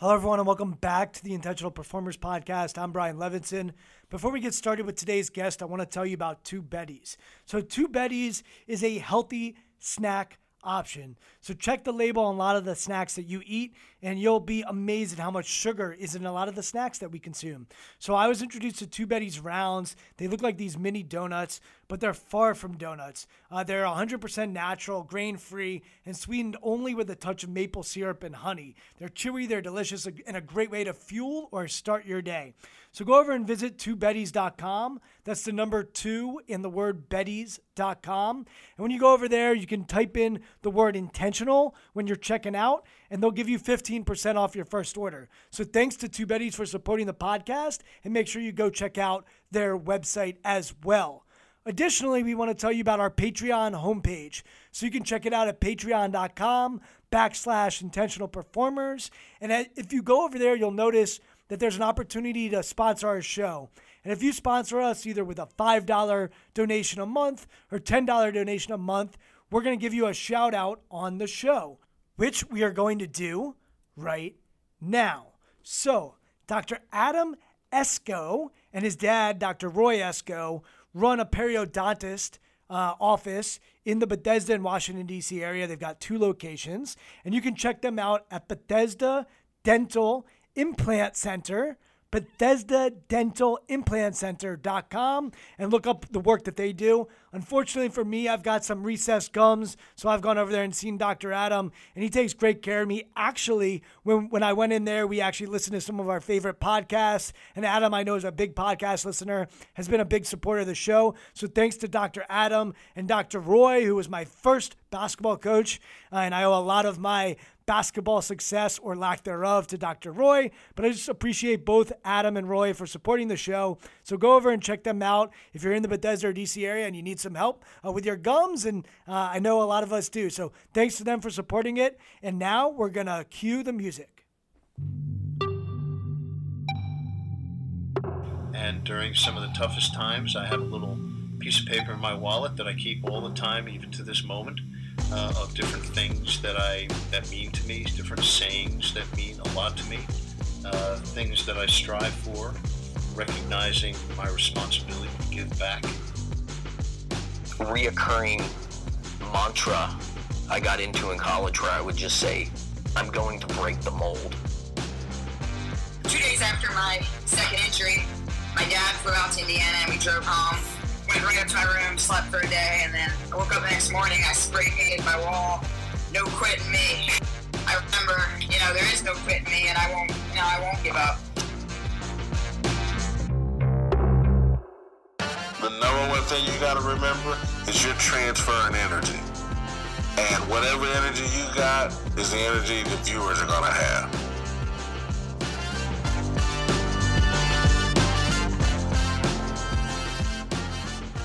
Hello, everyone, and welcome back to the Intentional Performers Podcast. I'm Brian Levinson. Before we get started with today's guest, I want to tell you about Two Betties. So, Two Betties is a healthy snack option. So check the label on a lot of the snacks that you eat, and you'll be amazed at how much sugar is in a lot of the snacks that we consume. So I was introduced to Two Betty's rounds. They look like these mini donuts, but they're far from donuts. Uh, they're 100% natural, grain free, and sweetened only with a touch of maple syrup and honey. They're chewy, they're delicious, and a great way to fuel or start your day. So go over and visit twobetties.com. That's the number two in the word betties.com. And when you go over there, you can type in the word intentional when you're checking out, and they'll give you 15% off your first order. So thanks to Two Betties for supporting the podcast, and make sure you go check out their website as well. Additionally, we want to tell you about our Patreon homepage. So you can check it out at patreon.com backslash intentional performers. And if you go over there, you'll notice that there's an opportunity to sponsor our show. And if you sponsor us either with a $5 donation a month or $10 donation a month, we're going to give you a shout out on the show, which we are going to do right now. So, Dr. Adam Esco and his dad, Dr. Roy Esco, run a periodontist uh, office in the Bethesda and Washington, D.C. area. They've got two locations, and you can check them out at Bethesda Dental Implant Center, Bethesda Dental Implant Center.com, and look up the work that they do. Unfortunately for me, I've got some recessed gums, so I've gone over there and seen Dr. Adam, and he takes great care of me. Actually, when, when I went in there, we actually listened to some of our favorite podcasts, and Adam, I know, is a big podcast listener, has been a big supporter of the show. So thanks to Dr. Adam and Dr. Roy, who was my first basketball coach, uh, and I owe a lot of my basketball success or lack thereof to Dr. Roy. But I just appreciate both Adam and Roy for supporting the show. So go over and check them out if you're in the Bethesda or DC area and you need some help uh, with your gums. And uh, I know a lot of us do. So thanks to them for supporting it. And now we're going to cue the music. And during some of the toughest times, I have a little piece of paper in my wallet that I keep all the time, even to this moment uh, of different things that I that mean to me, different sayings that mean a lot to me, uh, things that I strive for, recognizing my responsibility to give back. Reoccurring mantra I got into in college where I would just say, I'm going to break the mold. Two days after my second injury, my dad flew out to Indiana and we drove home went right up to my room, slept for a day, and then I woke up the next morning. I spray painted my wall. No quitting me. I remember, you know, there is no quitting me, and I won't, you know, I won't give up. Thing you got to remember is you're transferring energy. And whatever energy you got is the energy the viewers are going to have.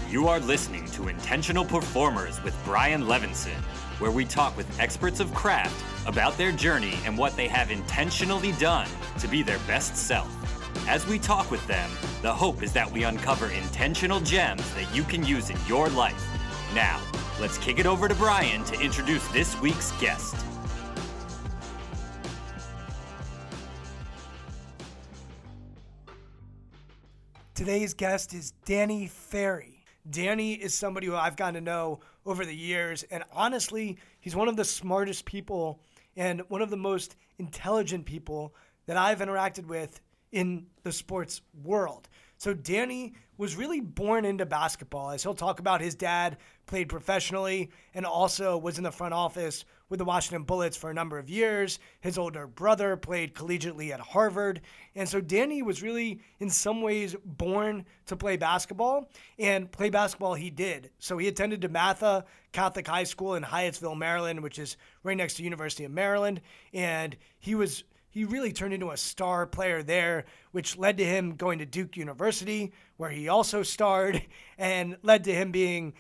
You are listening to Intentional Performers with Brian Levinson, where we talk with experts of craft about their journey and what they have intentionally done to be their best self. As we talk with them, the hope is that we uncover intentional gems that you can use in your life. Now, let's kick it over to Brian to introduce this week's guest. Today's guest is Danny Ferry. Danny is somebody who I've gotten to know over the years, and honestly, he's one of the smartest people and one of the most intelligent people that I've interacted with in the sports world. So Danny was really born into basketball, as he'll talk about. His dad played professionally and also was in the front office with the Washington Bullets for a number of years. His older brother played collegiately at Harvard. And so Danny was really, in some ways, born to play basketball, and play basketball he did. So he attended DeMatha Catholic High School in Hyattsville, Maryland, which is right next to University of Maryland. And he was he really turned into a star player there, which led to him going to Duke University, where he also starred, and led to him being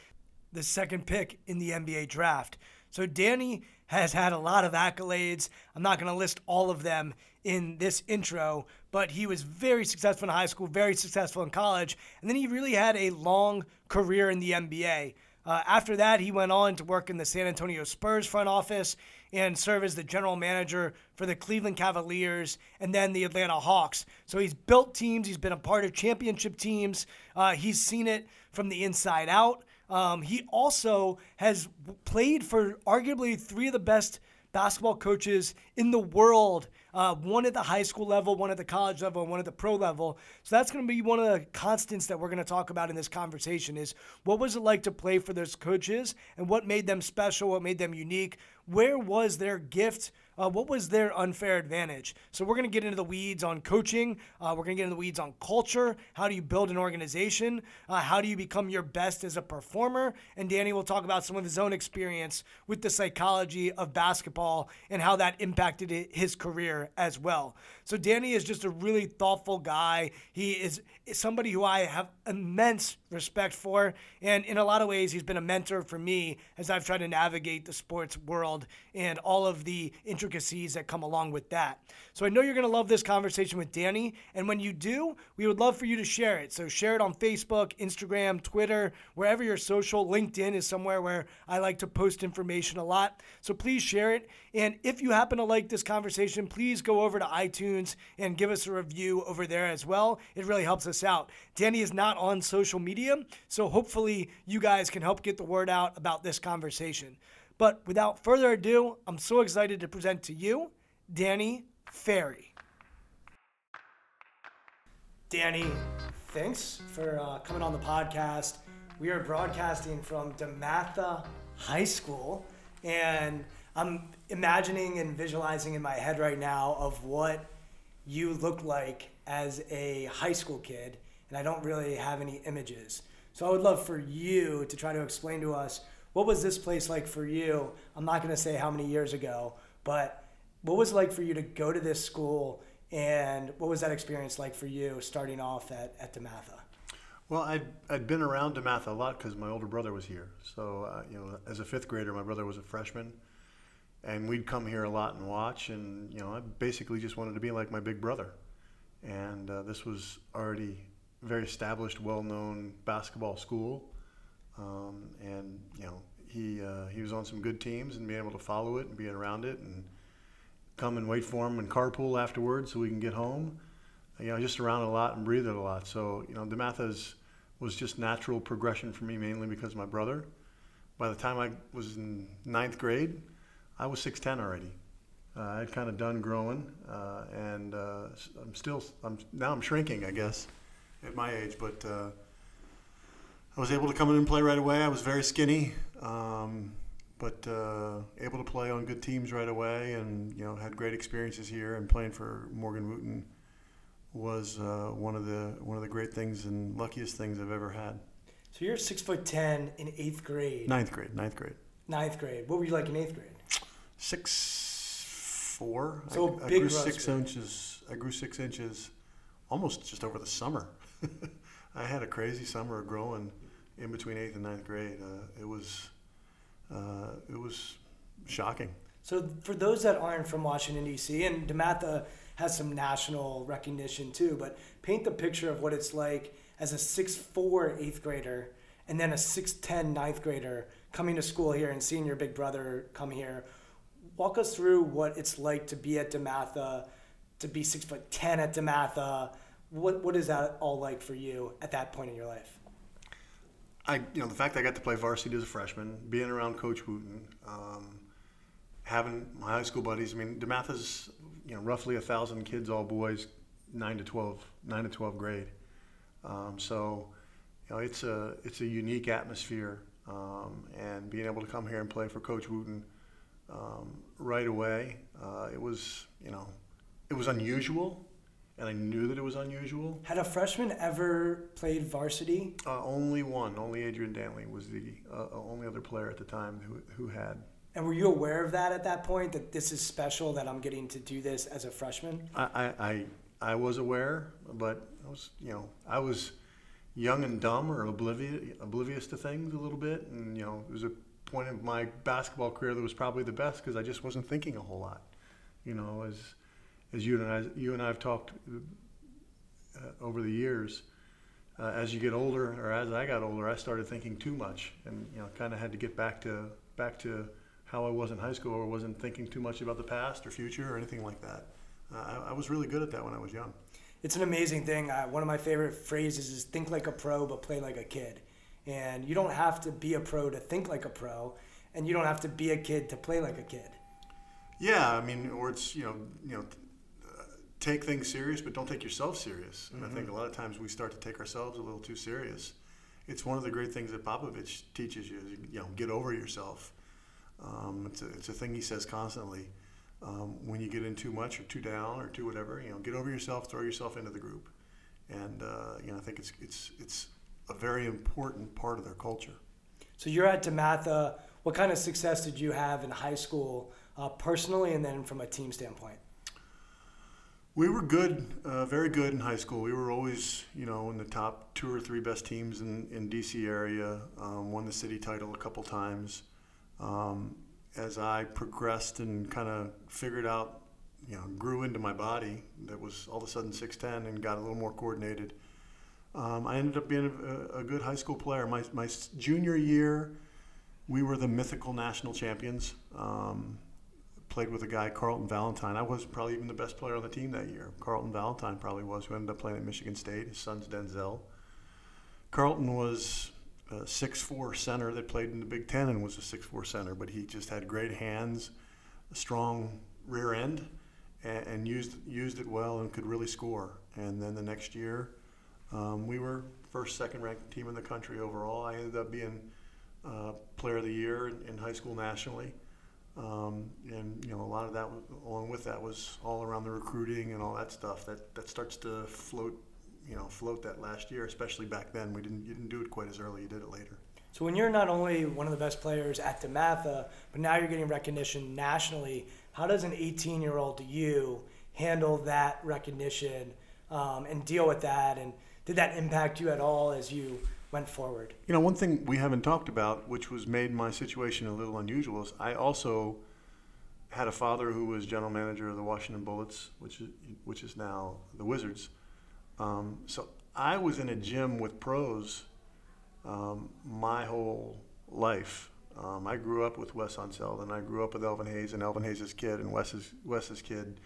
the second pick in the NBA draft. So Danny has had a lot of accolades. I'm not going to list all of them in this intro, but he was very successful in high school, very successful in college, and then he really had a long career in the NBA. Uh, after that, he went on to work in the San Antonio Spurs front office and serve as the general manager for the Cleveland Cavaliers and then the Atlanta Hawks. So he's built teams, he's been a part of championship teams, uh, he's seen it from the inside out. Um, he also has played for arguably three of the best basketball coaches in the world. Uh, one at the high school level, one at the college level, and one at the pro level. So that's going to be one of the constants that we're going to talk about in this conversation is what was it like to play for those coaches and what made them special, what made them unique, where was their gift uh, what was their unfair advantage? So we're going to get into the weeds on coaching. Uh, we're going to get into the weeds on culture. How do you build an organization? Uh, how do you become your best as a performer? And Danny will talk about some of his own experience with the psychology of basketball and how that impacted his career as well. So Danny is just a really thoughtful guy. He is somebody who I have immense respect for. And in a lot of ways, he's been a mentor for me as I've tried to navigate the sports world and all of the intricacies that come along with that. So I know you're going to love this conversation with Danny. And when you do, we would love for you to share it. So share it on Facebook, Instagram, Twitter, wherever you're social. LinkedIn is somewhere where I like to post information a lot. So please share it. And if you happen to like this conversation, please go over to iTunes and give us a review over there as well. It really helps us out. Danny is not on social media, so hopefully you guys can help get the word out about this conversation. But without further ado, I'm so excited to present to you Danny Ferry. Danny, thanks for uh, coming on the podcast. We are broadcasting from DeMatha High School, and I'm imagining and visualizing in my head right now of what you look like as a high school kid, and I don't really have any images. So I would love for you to try to explain to us what was this place like for you? I'm not going to say how many years ago, but what was it like for you to go to this school, and what was that experience like for you starting off at, at DeMatha? Well, I'd, I'd been around DeMatha a lot because my older brother was here. So, uh, you know, as a fifth grader, my brother was a freshman and we'd come here a lot and watch. And you know, I basically just wanted to be like my big brother. And uh, this was already very established, well-known basketball school. Um, and you know, he uh, he was on some good teams, and being able to follow it and being around it, and come and wait for him and carpool afterwards so we can get home. You know, just around a lot and breathe it a lot. So you know, DeMatha's was just natural progression for me, mainly because my brother. By the time I was in ninth grade, I was 6'10 already. Uh, I'd kind of done growing, uh, and uh, I'm still, I'm, now I'm shrinking, I guess, at my age, but uh, I was able to come in and play right away. I was very skinny, um, but uh, able to play on good teams right away, and you know had great experiences here. And playing for Morgan Wootten was uh, one of the one of the great things and luckiest things I've ever had. So you're six foot ten in eighth grade. Ninth grade. Ninth grade. Ninth grade. What were you like in eighth grade? six four. So I, big I grew six inches. I grew six inches, almost just over the summer. I had a crazy summer growing in between eighth and ninth grade. Uh, it was uh, it was shocking. So for those that aren't from Washington D.C. and DeMatha has some national recognition too, but paint the picture of what it's like as a 6'4 eighth grader and then a 6'10 ninth grader coming to school here and seeing your big brother come here walk us through what it's like to be at DeMatha, to be six foot ten at DeMatha. What what is that all like for you at that point in your life? I you know the fact that I got to play varsity as a freshman, being around Coach Wootten, um, having my high school buddies. I mean, DeMatha's you know roughly a thousand kids, all boys, nine to 12, 9 to twelve grade. Um, so you know it's a it's a unique atmosphere, um, and being able to come here and play for Coach Wootten um, right away. Uh, it was, you know, it was unusual, and I knew that it was unusual. Had a freshman ever played varsity? Uh, only one, only Adrian Dantley was the uh, only other player at the time who, who had. And were you aware of that at that point? That this is special that I'm getting to do this as a freshman? I, I, I, I was aware, but I was, you know, I was young and dumb or oblivious, oblivious to things a little bit, and you know, it was a point of my basketball career that was probably the best because I just wasn't thinking a whole lot. You know, as as you and I, you and I have talked uh, over the years, uh, as you get older, or as I got older, I started thinking too much, and you know, kind of had to get back to back to how I was in high school or wasn't thinking too much about the past or future or anything like that. Uh, I, I was really good at that when I was young. It's an amazing thing. Uh, one of my favorite phrases is think like a pro, but play like a kid. And you don't have to be a pro to think like a pro, and you don't have to be a kid to play like a kid. Yeah, I mean, or it's you know, you know, take things serious, but don't take yourself serious. And I think a lot of times we start to take ourselves a little too serious. It's one of the great things that Popovich teaches you. Is, you know, get over yourself. Um, it's, a, it's a thing he says constantly. Um, when you get in too much or too down or too whatever, you know, get over yourself, throw yourself into the group, and uh, you know, I think it's it's it's a very important part of their culture. So you're at DeMatha. What kind of success did you have in high school, uh, personally, and then from a team standpoint? We were good, uh, very good in high school. We were always, you know, in the top two or three best teams in, in DC area. Um, won the city title a couple times. Um, as I progressed and kind of figured out, you know, grew into my body that was all of a sudden 6'10 and got a little more coordinated. Um, I ended up being a, a, good high school player. My, my junior year, we were the mythical national champions. Um, played with a guy, Carlton Valentine. I was probably even the best player on the team that year. Carlton Valentine probably was, who ended up playing at Michigan State. His son's Denzel. Carlton was a six-four center that played in the Big Ten and was a six-four center, but he just had great hands, a strong rear end, and, and used used it well and could really score. And then the next year, um, we were first, second ranked team in the country overall. I ended up being uh, player of the year in, in high school nationally. Um, and you know, a lot of that, along with that, was all around the recruiting and all that stuff. That that starts to float, you know, float that last year, especially back then. We didn't you didn't do it quite as early. You did it later. So when you're not only one of the best players at DeMatha, but now you're getting recognition nationally, how does an 18-year-old you handle that recognition um, and deal with that? And did that impact you at all as you went forward? You know, one thing we haven't talked about, which was made my situation a little unusual, is I also had a father who was general manager of the Washington Bullets, which is which is now the Wizards. Um, so I was in a gym with pros um, my whole life. Um, I grew up with Wes Unseld, and I grew up with Elvin Hayes and Elvin Hayes' kid and Wes's Wes's kid.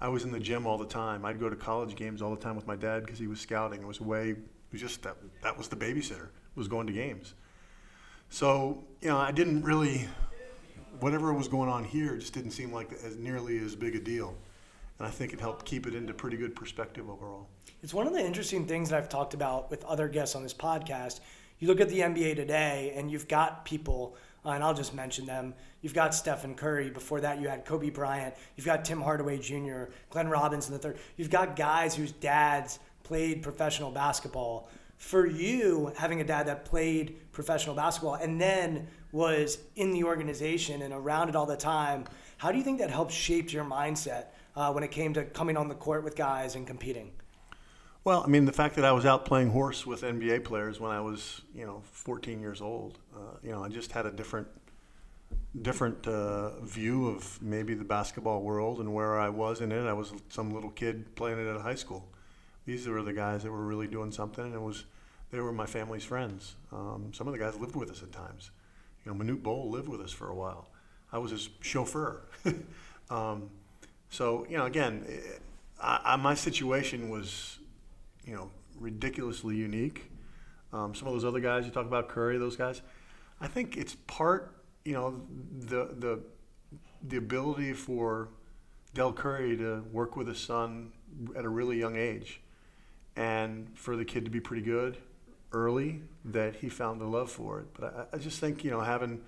I was in the gym all the time. I'd go to college games all the time with my dad because he was scouting. It was way was just that that was the babysitter was going to games. So you know, I didn't really whatever was going on here just didn't seem like as nearly as big a deal, and I think it helped keep it into pretty good perspective overall. It's one of the interesting things that I've talked about with other guests on this podcast. You look at the NBA today, and you've got people, uh, and I'll just mention them. You've got Stephen Curry. Before that, you had Kobe Bryant. You've got Tim Hardaway Jr., Glenn Robinson the third. You've got guys whose dads played professional basketball. For you, having a dad that played professional basketball and then was in the organization and around it all the time, how do you think that helped shape your mindset uh, when it came to coming on the court with guys and competing? Well, I mean, the fact that I was out playing horse with NBA players when I was, you know, 14 years old, uh, you know, I just had a different, different uh, view of maybe the basketball world and where I was in it. I was some little kid playing it at high school these were the guys that were really doing something, and it was they were my family's friends. Um, some of the guys lived with us at times. You know, Manute Bol lived with us for a while. I was his chauffeur. um, so you know, again, it, I, I, my situation was, you know, ridiculously unique. Um, some of those other guys you talk about, Curry, those guys, I think it's part, you know, the the the ability for Del Curry to work with his son at a really young age and for the kid to be pretty good early that he found the love for it. But I, I, just think you know having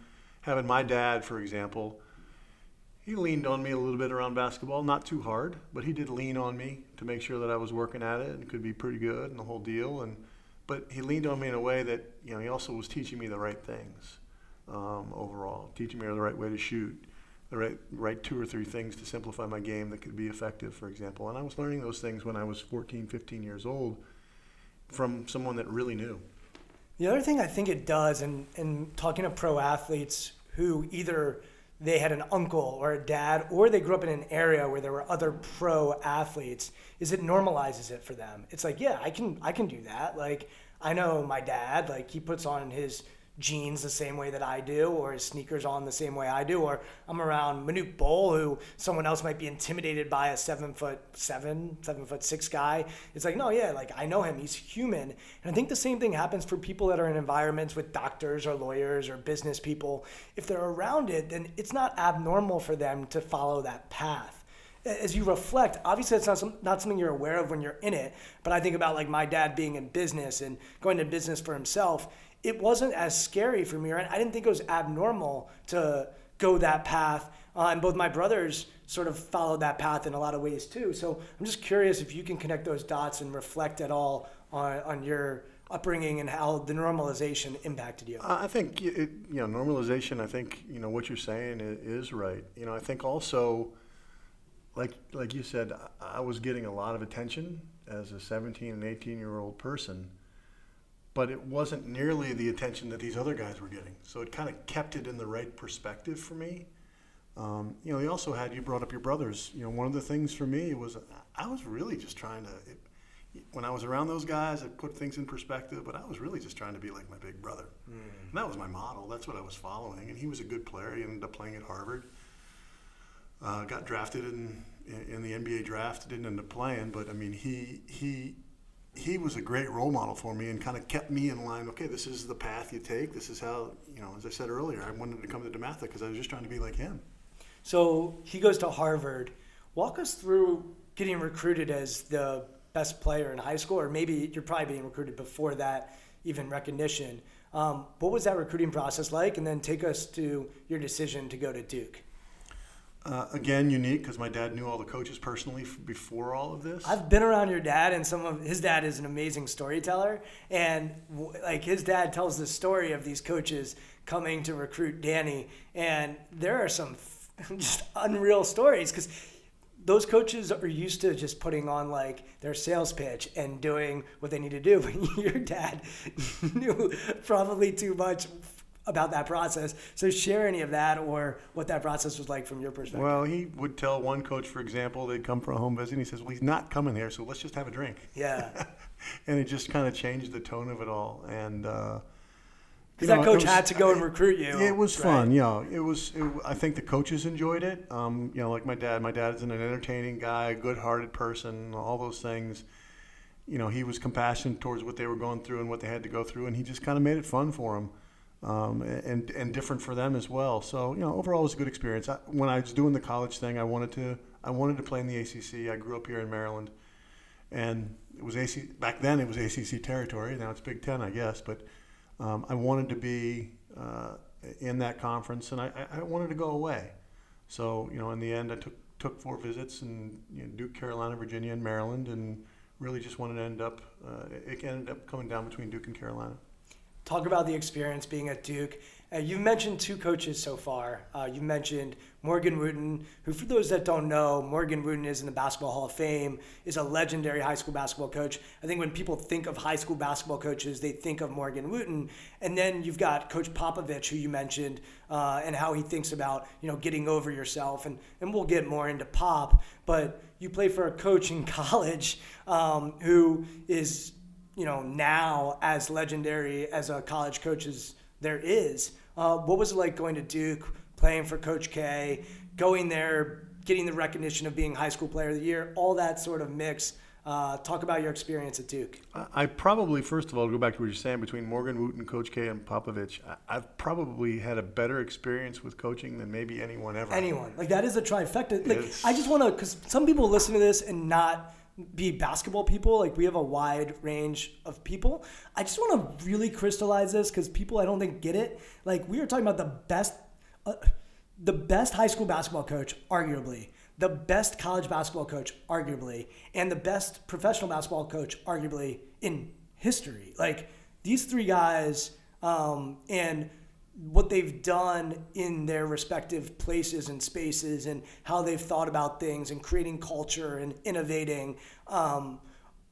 having my dad, for example, he leaned on me a little bit around basketball, not too hard, but he did lean on me to make sure that I was working at it and could be pretty good and the whole deal. And but he leaned on me in a way that you know he also was teaching me the right things um, overall, teaching me the right way to shoot right, right two or three things to simplify my game that could be effective, for example. And I was learning those things when I was 14, 15 years old from someone that really knew. The other thing I think it does, and, and talking to pro athletes who either they had an uncle or a dad, or they grew up in an area where there were other pro athletes, is it normalizes it for them. It's like, yeah, I can I can do that. Like I know my dad, like he puts on his jeans the same way that I do, or his sneakers on the same way I do, or I'm around Manute Bol, who someone else might be intimidated by a seven foot seven, seven foot six guy. It's like, no, yeah, like I know him, he's human. And I think the same thing happens for people that are in environments with doctors or lawyers or business people. If they're around it, then it's not abnormal for them to follow that path as you reflect, obviously it's not some, not something you're aware of when you're in it. But I think about like my dad being in business and going to business for himself it wasn't as scary for me. Right? I didn't think it was abnormal to go that path. Uh, and both my brothers sort of followed that path in a lot of ways too. So I'm just curious if you can connect those dots and reflect at all on, on your upbringing and how the normalization impacted you. I think it, you know normalization. I think you know what you're saying is right. You know, I think also, like like you said, I was getting a lot of attention as a 17 and 18 year old person but it wasn't nearly the attention that these other guys were getting. So it kind of kept it in the right perspective for me. Um, you know, he also had you brought up your brothers. You know, one of the things for me was I was really just trying to. It, when I was around those guys, it put things in perspective. But I was really just trying to be like my big brother, mm. and that was my model. That's what I was following. And he was a good player. He ended up playing at Harvard. Uh, got drafted in in the NBA draft. Didn't end up playing, but I mean, he he he was a great role model for me and kind of kept me in line. Okay, this is the path you take. This is how, you know, as I said earlier, I wanted to come to DeMatha because I was just trying to be like him. So he goes to Harvard. Walk us through getting recruited as the best player in high school, or maybe you're probably being recruited before that, even recognition. Um, what was that recruiting process like? And then take us to your decision to go to Duke. Uh, again, unique because my dad knew all the coaches personally f- before all of this. I've been around your dad, and some of his dad is an amazing storyteller, and w- like his dad tells the story of these coaches coming to recruit Danny, and there are some f- just unreal stories because those coaches are used to just putting on like their sales pitch and doing what they need to do. But your dad knew probably too much about that process. So share any of that or what that process was like from your perspective. Well, he would tell one coach, for example, they'd come for a home visit. And he says, "Well, he's not coming here, so let's just have a drink." Yeah. and it just kind of changed the tone of it all. And uh, because that coach was, had to go and recruit you. It was right? fun, yeah. It was. It, I think the coaches enjoyed it. Um, you know, like my dad. My dad is an entertaining guy, a good-hearted person, all those things. You know, he was compassionate towards what they were going through and what they had to go through, and he just kind of made it fun for them um, and and different for them as well. So you know, overall, it was a good experience. I, when I was doing the college thing, I wanted to I wanted to play in the ACC. I grew up here in Maryland, and it was AC back then. It was ACC territory. Now it's Big Ten, I guess. But um, I wanted to be uh, in that conference, and I, I wanted to go away. So you know, in the end, I took took four visits in you know, Duke, Carolina, Virginia, and Maryland, and really just wanted to end up. Uh, it ended up coming down between Duke and Carolina talk about the experience being at Duke. Uh, you've mentioned two coaches so far. Uh, you've mentioned Morgan Wootten, who, for those that don't know, Morgan Wootten is in the Basketball Hall of Fame, is a legendary high school basketball coach. I think when people think of high school basketball coaches, they think of Morgan Wootten. And then you've got Coach Popovich, who you mentioned, uh, and how he thinks about you know getting over yourself. And, and we'll get more into Pop, but you play for a coach in college um, who is you know, now as legendary as a college coach as there is. Uh, what was it like going to Duke, playing for Coach K, going there, getting the recognition of being High School Player of the Year, all that sort of mix? Uh, talk about your experience at Duke. I probably, first of all, go back to what you're saying between Morgan Wootten, Coach K, and Popovich. I've probably had a better experience with coaching than maybe anyone ever. Anyone like that is a trifecta. Like it's, I just want to, because some people listen to this and not be basketball people. Like we have a wide range of people. I just want to really crystallize this because people I don't think get it. Like we are talking about the best, uh, the best high school basketball coach, arguably, the best college basketball coach, arguably, and the best professional basketball coach, arguably, in history. Like these three guys, um, and what they've done in their respective places and spaces and how they've thought about things and creating culture and innovating um,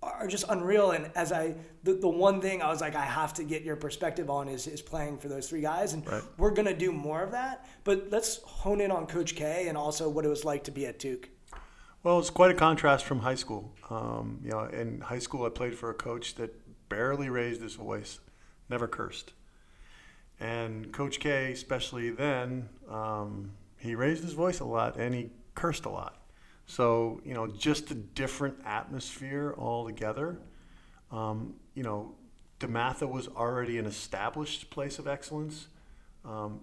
are just unreal. And as I, the, the one thing I was like, I have to get your perspective on is, is playing for those three guys. And right. we're going to do more of that. But let's hone in on Coach K and also what it was like to be at Duke. Well, it's quite a contrast from high school. Um, you know, in high school, I played for a coach that barely raised his voice, never cursed And Coach K, especially then, um, he raised his voice a lot and he cursed a lot. So, you know, just a different atmosphere altogether. Um, you know, DeMatha was already an established place of excellence. Um,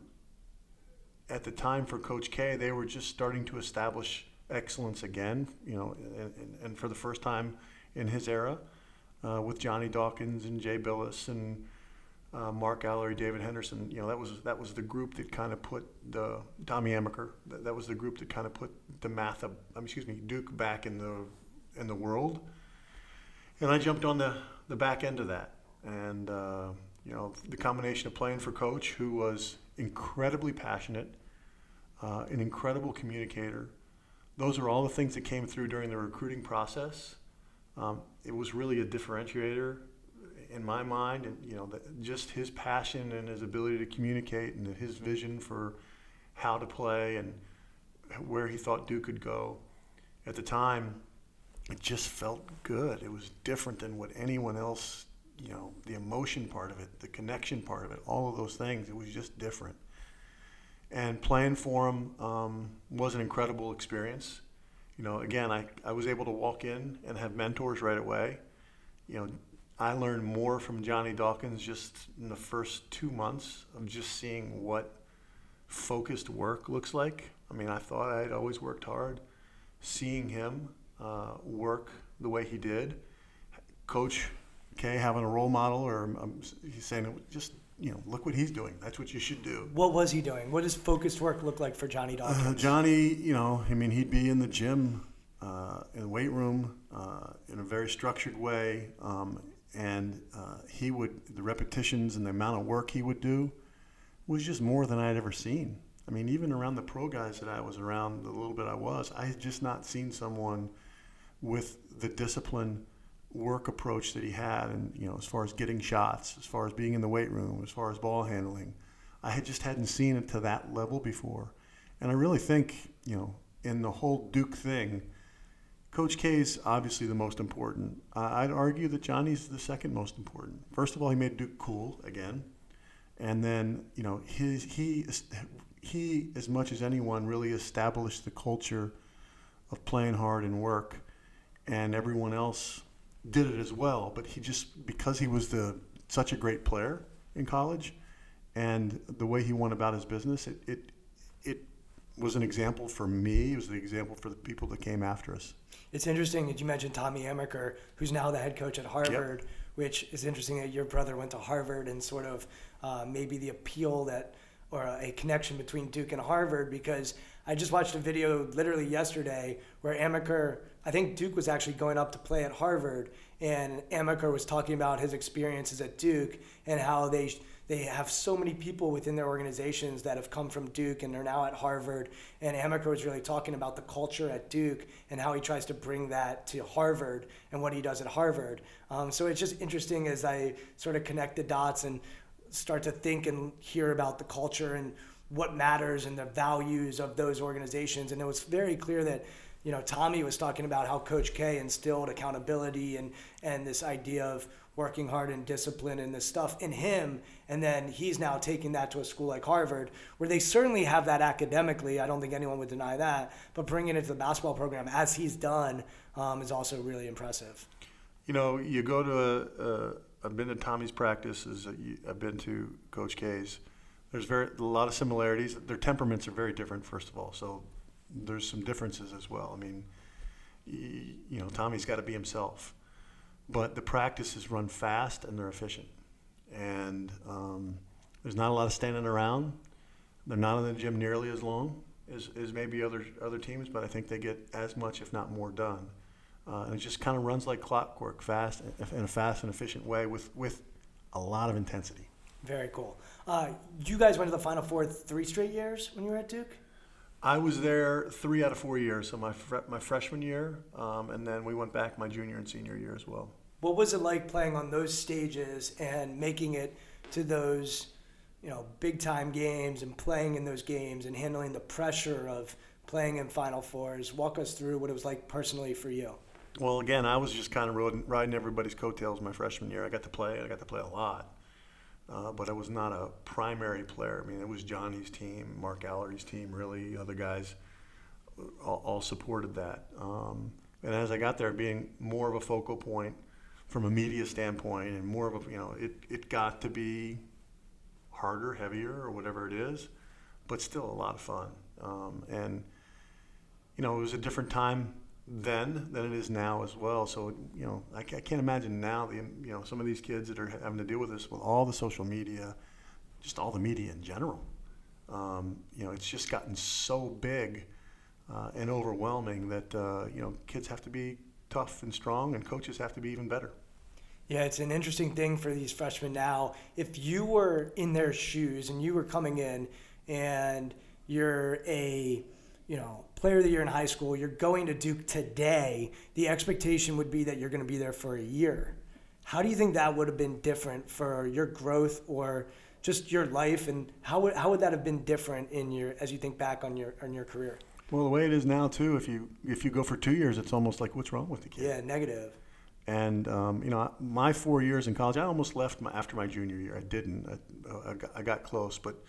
at the time for Coach K, they were just starting to establish excellence again, you know, and, and for the first time in his era uh, with Johnny Dawkins and Jay Bilas and uh, Mark Alarie, David Henderson. You know, that was that was the group that kind of put the Tommy Amaker. That, that was the group that kind of put the math, excuse me, Duke back in the in the world. And I jumped on the the back end of that, and uh, you know, the combination of playing for Coach, who was incredibly passionate, uh, an incredible communicator. Those are all the things that came through during the recruiting process. Um, it was really a differentiator in my mind, and you know, just his passion and his ability to communicate, and his vision for how to play and where he thought Duke could go. At the time, it just felt good. It was different than what anyone else, you know, the emotion part of it, the connection part of it, all of those things. It was just different. And playing for him um, was an incredible experience. You know, again, I, I was able to walk in and have mentors right away. You know, I learned more from Johnny Dawkins just in the first two months of just seeing what focused work looks like. I mean, I thought I'd always worked hard. Seeing him uh, work the way he did, Coach K having a role model, or um, he's saying, just you know, look what he's doing. That's what you should do. What was he doing? What does focused work look like for Johnny Dawkins? Uh, Johnny, you know, I mean, he'd be in the gym, uh, in the weight room, uh, in a very structured way. Um, and uh, he would the repetitions and the amount of work he would do was just more than I'd ever seen. I mean, even around the pro guys that I was around, the little bit I was, I had just not seen someone with the discipline work approach that he had, and you know, as far as getting shots, as far as being in the weight room, as far as ball handling, I had just hadn't seen it to that level before. And I really think, you know, in the whole Duke thing, Coach K is obviously the most important. I'd argue that Johnny's the second most important. First of all, he made Duke cool again, and then you know his he he as much as anyone really established the culture of playing hard and work, and everyone else did it as well. But he just because he was the such a great player in college, and the way he went about his business, it it was an example for me. It was an example for the people that came after us. It's interesting that you mentioned Tommy Amaker, who's now the head coach at Harvard, yep. which is interesting that your brother went to Harvard and sort of uh, maybe the appeal that or a connection between Duke and Harvard because I just watched a video literally yesterday where Amaker, I think Duke was actually going up to play at Harvard, and Amaker was talking about his experiences at Duke and how they they have so many people within their organizations that have come from Duke and they're now at Harvard. And Amaker was really talking about the culture at Duke and how he tries to bring that to Harvard and what he does at Harvard. Um, so it's just interesting as I sort of connect the dots and start to think and hear about the culture and what matters and the values of those organizations. And it was very clear that you know Tommy was talking about how Coach K instilled accountability and and this idea of working hard and discipline and this stuff in him. And then he's now taking that to a school like Harvard, where they certainly have that academically. I don't think anyone would deny that. But bringing it to the basketball program, as he's done, um, is also really impressive. You know, you go to a, a I've been to Tommy's practices. I've been to Coach K's. There's very a lot of similarities. Their temperaments are very different, first of all. So there's some differences as well. I mean, you know, Tommy's got to be himself but the practices run fast and they're efficient. And um, there's not a lot of standing around. They're not in the gym nearly as long as, as maybe other other teams, but I think they get as much, if not more, done. Uh, and it just kind of runs like clockwork, fast in a fast and efficient way with with a lot of intensity. Very cool. Uh, you guys went to the Final Four three straight years when you were at Duke. I was there three out of four years. So my my freshman year, um, and then we went back my junior and senior year as well. What was it like playing on those stages and making it to those, you know, big time games and playing in those games and handling the pressure of playing in Final Fours? Walk us through what it was like personally for you. Well, again, I was just kind of riding, riding everybody's coattails my freshman year. I got to play. I got to play a lot. uh, but I was not a primary player. I mean, it was Johnny's team, Mark Alarie's team, really. Other guys all, all supported that. Um, and as I got there, being more of a focal point from a media standpoint, and more of a you know, it it got to be harder, heavier, or whatever it is, but still a lot of fun. Um, and you know, it was a different time then than it is now as well. So you know, I, I, can't imagine now the you know some of these kids that are having to deal with this with all the social media, just all the media in general. Um, you know, it's just gotten so big uh, and overwhelming that uh, you know kids have to be tough and strong, and coaches have to be even better. Yeah, it's an interesting thing for these freshmen now. If you were in their shoes and you were coming in and you're a you know, player of the year in high school, you're going to Duke today, the expectation would be that you're going to be there for a year. How do you think that would have been different for your growth or just your life, and how would how would that have been different in your as you think back on your on your career? Well, the way it is now too, if you if you go for two years, it's almost like what's wrong with the kid? Yeah, negative. And um, you know, my four years in college, I almost left my, after my junior year. I didn't. I, I, got, I got close, but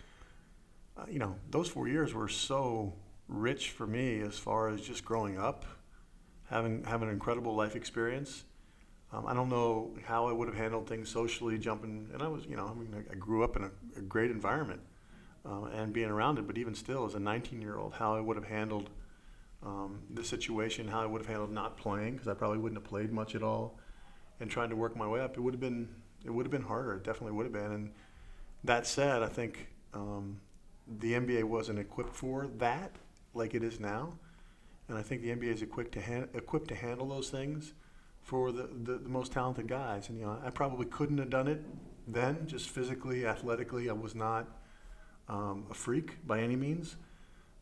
uh, you know, those four years were so rich for me as far as just growing up, having having an incredible life experience. Um, I don't know how I would have handled things socially, jumping. And I was, you know, I mean, I, grew up in a, a great environment uh, and being around it. But even still, as a 19-year-old, how I would have handled um, the situation, how I would have handled not playing, because I probably wouldn't have played much at all, and trying to work my way up, it would have been it would have been harder. It definitely would have been. And that said, I think um, the NBA wasn't equipped for that like it is now. And I think the NBA is equipped to, han- equipped to handle those things for the, the, the, most talented guys. And, you know, I probably couldn't have done it then, just physically, athletically. I was not um, a freak by any means.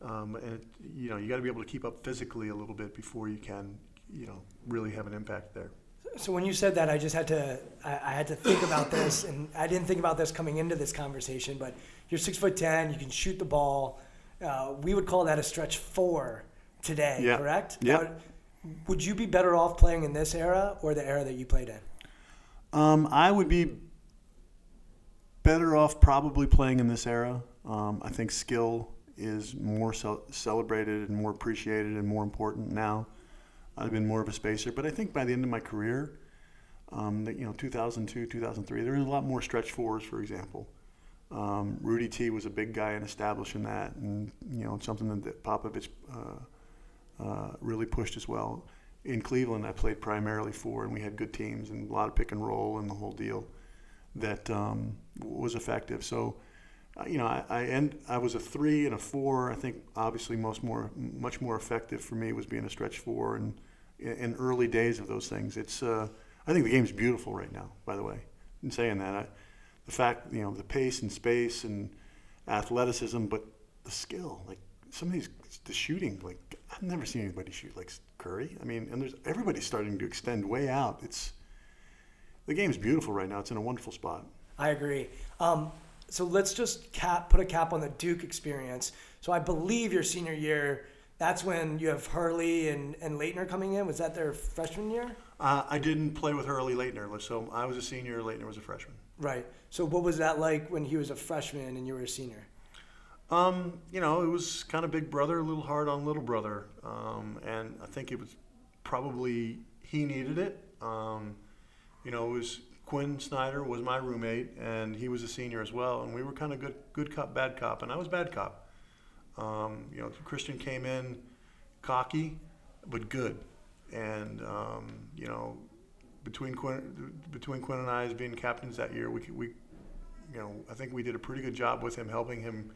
Um, and, it, you know, you got to be able to keep up physically a little bit before you can, you know, really have an impact there. So when you said that, I just had to I, I, had to think about this, and I didn't think about this coming into this conversation. But you're six foot ten, you can shoot the ball uh, we would call that a stretch four today, yeah. correct? Yeah. Would you be better off playing in this era or the era that you played in? Um, I would be better off probably playing in this era. Um, I think skill is more so celebrated and more appreciated and more important now. I've been more of a spacer, but I think by the end of my career, um, you know, 2002, 2003, there was a lot more stretch fours, for example. Um, Rudy T was a big guy in establishing that, and you know something that, that Popovich uh, uh, really pushed as well. In Cleveland, I played primarily for, and we had good teams and a lot of pick and roll and the whole deal that um, was effective. So, you know, I, I end, I was a three and a four. I think obviously most more much more effective for me was being a stretch four, and in early days of those things, it's uh, I think the game's beautiful right now. By the way, in saying that, I, the fact, you know, the pace and space and athleticism, but the skill, like some of these, the shooting, like I've never seen anybody shoot like Curry. I mean, and there's everybody's starting to extend way out. It's the game's beautiful right now. It's in a wonderful spot. I agree. Um, so let's just cap, put a cap on the Duke experience. So I believe your senior year, that's when you have Hurley and, and Laettner coming in. Was that their freshman year? Uh, I didn't play with Hurley Laettner, so I was a senior. Laettner was a freshman. Right. So what was that like when he was a freshman and you were a senior? Um, you know, it was kind of big brother, a little hard on little brother, um, and I think it was probably he needed it. Um, you know, it was Quin Snyder was my roommate, and he was a senior as well, and we were kind of good, good cop, bad cop, and I was bad cop. Um, you know, Christian came in cocky, but good, and um, you know, between Quinn, between Quinn and I as being captains that year, we, we, you know, I think we did a pretty good job with him, helping him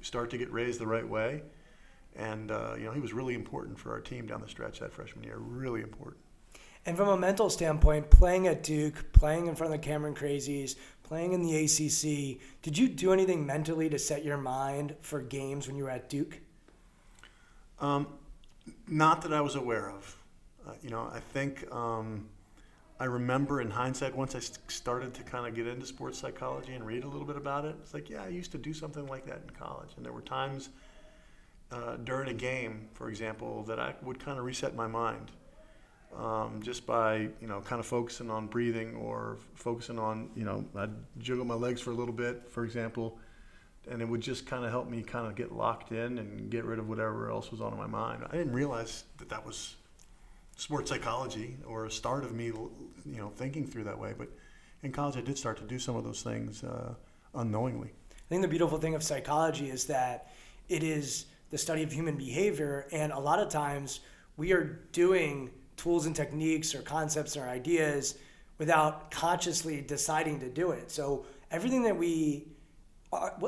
start to get raised the right way. And uh, you know, he was really important for our team down the stretch that freshman year. Really important. And from a mental standpoint, playing at Duke, playing in front of the Cameron Crazies, playing in the ACC, did you do anything mentally to set your mind for games when you were at Duke? Um, not that I was aware of. Uh, you know, I think um, I remember in hindsight, once I started to kind of get into sports psychology and read a little bit about it, it's like, yeah, I used to do something like that in college. And there were times uh, during a game, for example, that I would kind of reset my mind um, just by you know kind of focusing on breathing or focusing on you know I'd jiggle my legs for a little bit, for example, and it would just kind of help me kind of get locked in and get rid of whatever else was on my mind. I didn't realize that that was sports psychology or a start of me, you know, thinking through that way. But in college, I did start to do some of those things uh, unknowingly. I think the beautiful thing of psychology is that it is the study of human behavior, and a lot of times we are doing tools and techniques or concepts or ideas without consciously deciding to do it. So everything that we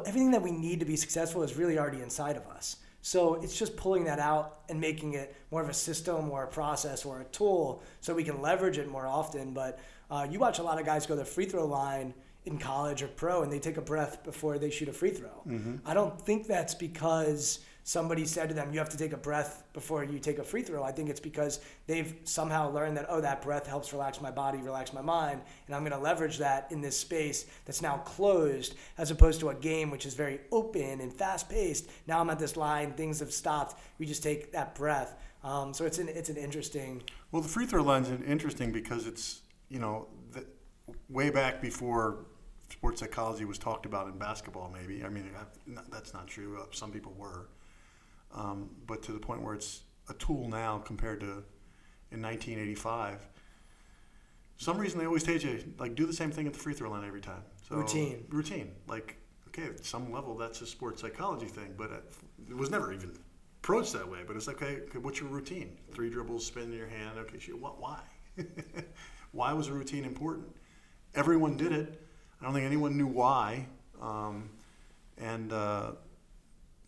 everything that we need to be successful is really already inside of us. So it's just pulling that out and making it more of a system or a process or a tool so we can leverage it more often. But uh, you watch a lot of guys go to the free throw line in college or pro and they take a breath before they shoot a free throw. Mm-hmm. I don't think that's because somebody said to them, you have to take a breath before you take a free throw. I think it's because they've somehow learned that, oh, that breath helps relax my body, relax my mind, and I'm going to leverage that in this space that's now closed, as opposed to a game which is very open and fast paced. Now I'm at this line, things have stopped. We just take that breath. Um, so it's an it's an interesting. Well, the free throw line's interesting because it's you know the, way back before sports psychology was talked about in basketball. Maybe I mean that's not true. Some people were um, but to the point where it's a tool now compared to in 1985. Some reason they always tell you like do the same thing at the free throw line every time. So, routine. Routine. Like okay, at some level that's a sports psychology thing, but it was never even approached that way. But it's like, okay, okay what's your routine? Three dribbles, spin in your hand. Okay, shoot, what? Why? why was a routine important? Everyone did it. I don't think anyone knew why. Um, and uh,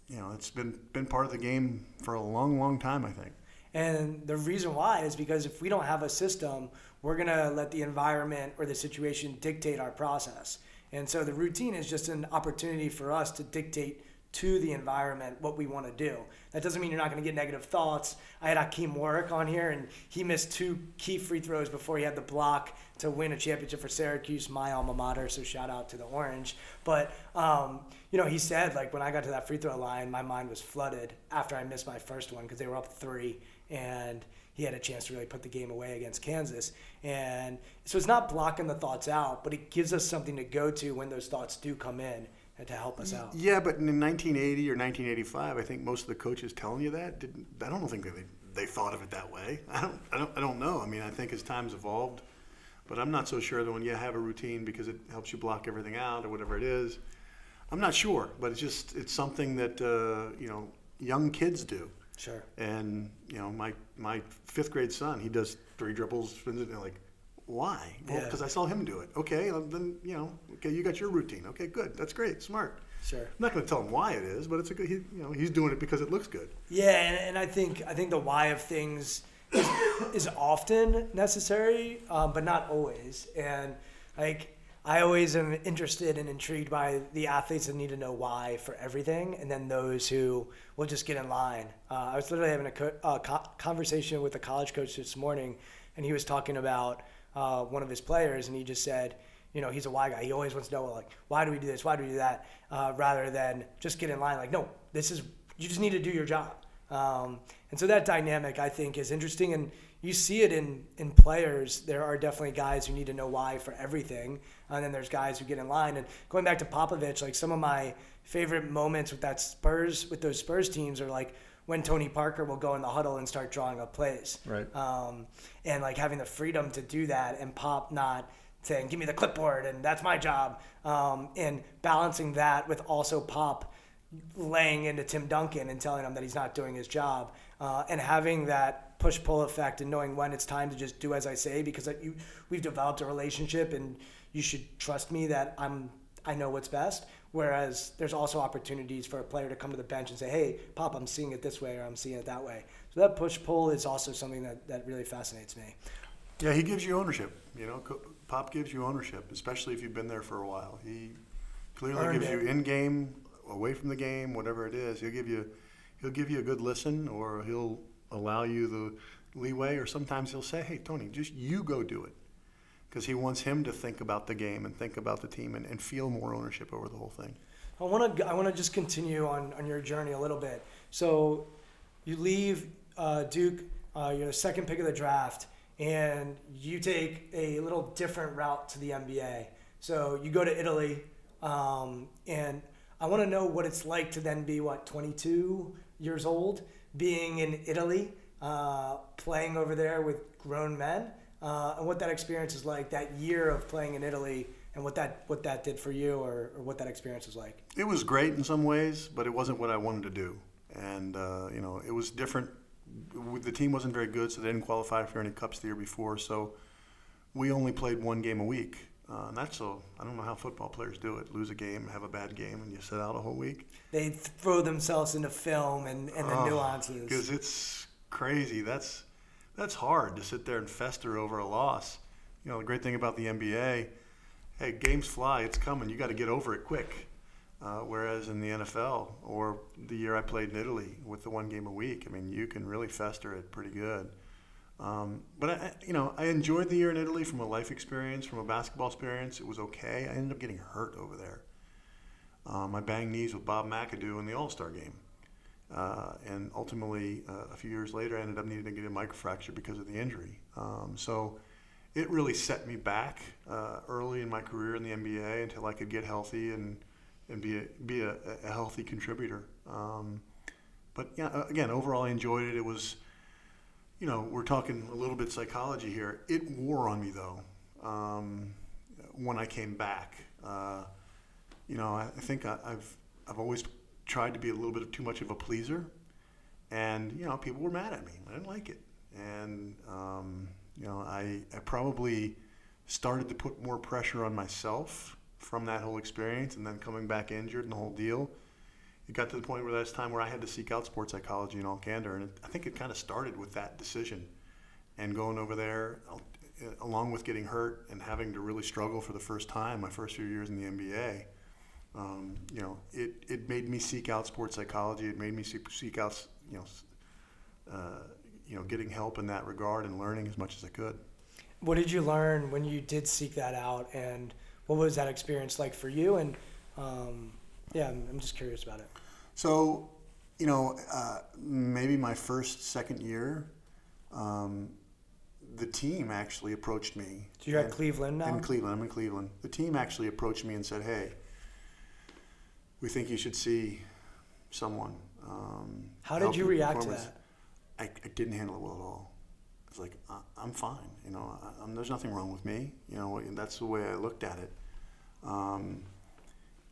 you know, it's been been part of the game for a long, long time. I think. And the reason why is because if we don't have a system, we're gonna let the environment or the situation dictate our process. And so the routine is just an opportunity for us to dictate to the environment what we want to do. That doesn't mean you're not going to get negative thoughts. I had Hakim Warrick on here, and he missed two key free throws before he had the block to win a championship for Syracuse, my alma mater. So shout out to the Orange. But um, you know, he said like when I got to that free throw line, my mind was flooded after I missed my first one because they were up three, and he had a chance to really put the game away against Kansas. And so it's not blocking the thoughts out, but it gives us something to go to when those thoughts do come in to help us out. Yeah, but in 1980 or 1985, I think most of the coaches telling you that didn't. I don't think they they thought of it that way. I don't. I don't. I don't know. I mean, I think as times evolved, but I'm not so sure that when you have a routine because it helps you block everything out or whatever it is. I'm not sure, but it's just it's something that uh, you know young kids do. Sure. And you know, my my fifth grade son, he does three dribbles, and like why? Well, because yeah. I saw him do it. Okay, then you know, okay, you got your routine. Okay, good. That's great. Smart. Sure. I'm not going to tell him why it is, but it's a good. He, you know, he's doing it because it looks good. Yeah, and, and I think I think the why of things is, is often necessary, um, but not always. And like I always am interested and intrigued by the athletes that need to know why for everything, and then those who will just get in line. Uh, I was literally having a co- uh, co- conversation with a college coach this morning, and he was talking about uh, one of his players, and he just said, you know, he's a why guy. He always wants to know, like, why do we do this? Why do we do that? Uh, rather than just get in line, like, no, this is, you just need to do your job. Um, and so that dynamic, I think, is interesting. And you see it in, in players. There are definitely guys who need to know why for everything. And then there's guys who get in line. And going back to Popovich, like, some of my favorite moments with that Spurs, with those Spurs teams are like, when Tony Parker will go in the huddle and start drawing up plays. Right. Um, and like having the freedom to do that and Pop not saying, give me the clipboard and that's my job. Um, and balancing that with also Pop laying into Tim Duncan and telling him that he's not doing his job. Uh, and having that push pull effect and knowing when it's time to just do as I say because you, we've developed a relationship and you should trust me that I'm I know what's best. Whereas there's also opportunities for a player to come to the bench and say, hey, Pop, I'm seeing it this way or I'm seeing it that way. So that push pull is also something that, that really fascinates me. Yeah, he gives you ownership. You know, Pop gives you ownership, especially if you've been there for a while. He clearly Earned gives it. you in game, away from the game, whatever it is. He'll give you, he'll give you a good listen, or he'll allow you the leeway, or sometimes he'll say, "Hey, Tony, just you go do it." Because he wants him to think about the game and think about the team and, and feel more ownership over the whole thing. I want to I want to just continue on, on your journey a little bit. So you leave uh, Duke, uh, you're the second pick of the draft, and you take a little different route to the NBA. So you go to Italy, um, and I want to know what it's like to then be what 22 years old, being in Italy, uh, playing over there with grown men, uh, and what that experience is like. That year of playing in Italy, and what that what that did for you, or, or what that experience was like. It was great in some ways, but it wasn't what I wanted to do, and uh, you know, it was different. The team wasn't very good, so they didn't qualify for any cups the year before. So we only played one game a week. Uh, and that's so I don't know how football players do it. Lose a game, have a bad game, and you sit out a whole week. They throw themselves into film and, and the Oh, nuances. Because it's crazy. That's that's hard to sit there and fester over a loss. You know, the great thing about the NBA, hey, games fly. It's coming. You got to get over it quick. Uh, whereas in the NFL or the year I played in Italy with the one game a week, I mean, you can really fester it pretty good. Um, but I, you know, I enjoyed the year in Italy from a life experience, from a basketball experience. It was okay. I ended up getting hurt over there. Um, I banged knees with Bob McAdoo in the All Star game. Uh, and ultimately, uh, a few years later, I ended up needing to get a microfracture because of the injury. Um, so it really set me back uh, early in my career in the NBA until I could get healthy and, and be, a, be a, a healthy contributor. Um, but yeah, uh, again, overall, I enjoyed it. It was, you know, we're talking a little bit psychology here. It wore on me though um, when I came back. Uh, you know, I, I think I, I've I've always tried to be a little bit of too much of a pleaser, and you know, people were mad at me. I didn't like it, and um, you know, I I probably started to put more pressure on myself from that whole experience, and then coming back injured and the whole deal. It got to the point where that's time where I had to seek out sports psychology in all candor, and it, I think it kind of started with that decision, and going over there, uh, along with getting hurt and having to really struggle for the first time, my first few years in the NBA um, you know, it, it made me seek out sports psychology. It made me seek, seek out, you know, uh, you know, getting help in that regard and learning as much as I could. What did you learn when you did seek that out, and what was that experience like for you? And um, yeah, I'm, I'm just curious about it. So, you know, uh, maybe my first, second year, um, the team actually approached me. So you're at Cleveland now. In Cleveland, I'm in Cleveland. The team actually approached me and said, "Hey, we think you should see someone." Um, How did you react to that? I, I didn't handle it well at all. I was like, I, I'm fine. You know, I, I'm, there's nothing wrong with me. You know, that's the way I looked at it. Um,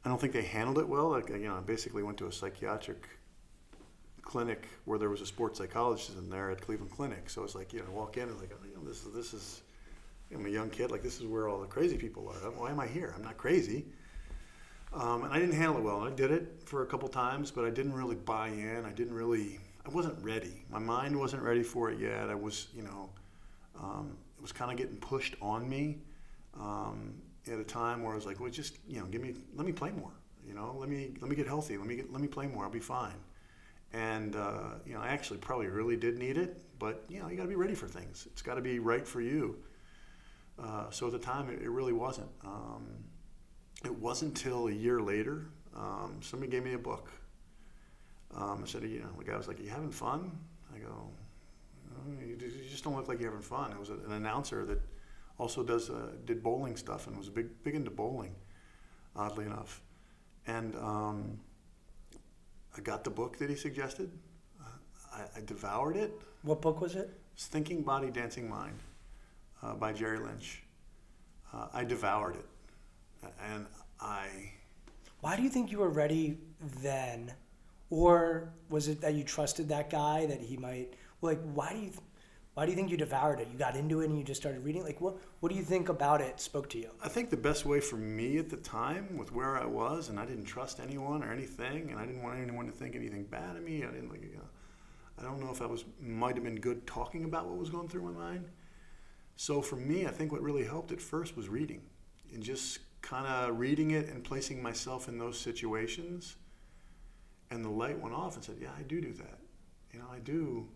I don't think they handled it well. Like, you know, I basically went to a psychiatric clinic where there was a sports psychologist in there at Cleveland Clinic. So it's like, you know, walk in and like, you know, this is this is. I'm a young kid. Like this is where all the crazy people are. Why am I here? I'm not crazy. Um, and I didn't handle it well. I did it for a couple times, but I didn't really buy in. I didn't really. I wasn't ready. My mind wasn't ready for it yet. I was, you know, um, it was kind of getting pushed on me um, at a time where I was like, well, just you know, give me, let me play more. You know, let me let me get healthy. Let me get, let me play more. I'll be fine. And uh, you know, I actually probably really did need it, but you know, you got to be ready for things. It's got to be right for you. Uh, so at the time, it, it really wasn't. Um, it wasn't until a year later, um, somebody gave me a book. Um, I said, you know, the guy was like, "You having fun?" I go, "Oh, "You just don't look like you're having fun." It was an announcer that also does uh, did bowling stuff and was big big into bowling, oddly enough. And um, I got the book that he suggested. I, I devoured it. What book was it? It's Thinking Body, Dancing Mind uh, by Jerry Lynch. Uh, I devoured it, and I Why do you think you were ready then, or was it that you trusted that guy that he might? Like, why do you, why do you think you devoured it? You got into it and you just started reading. Like, what what do you think about it spoke to you? I think the best way for me at the time, with where I was, and I didn't trust anyone or anything, and I didn't want anyone to think anything bad of me. I didn't like, you know, I don't know if I was might have been good talking about what was going through my mind. So for me, I think what really helped at first was reading, and just kind of reading it and placing myself in those situations. And the light went off and said, "Yeah, I do do that. You know, I do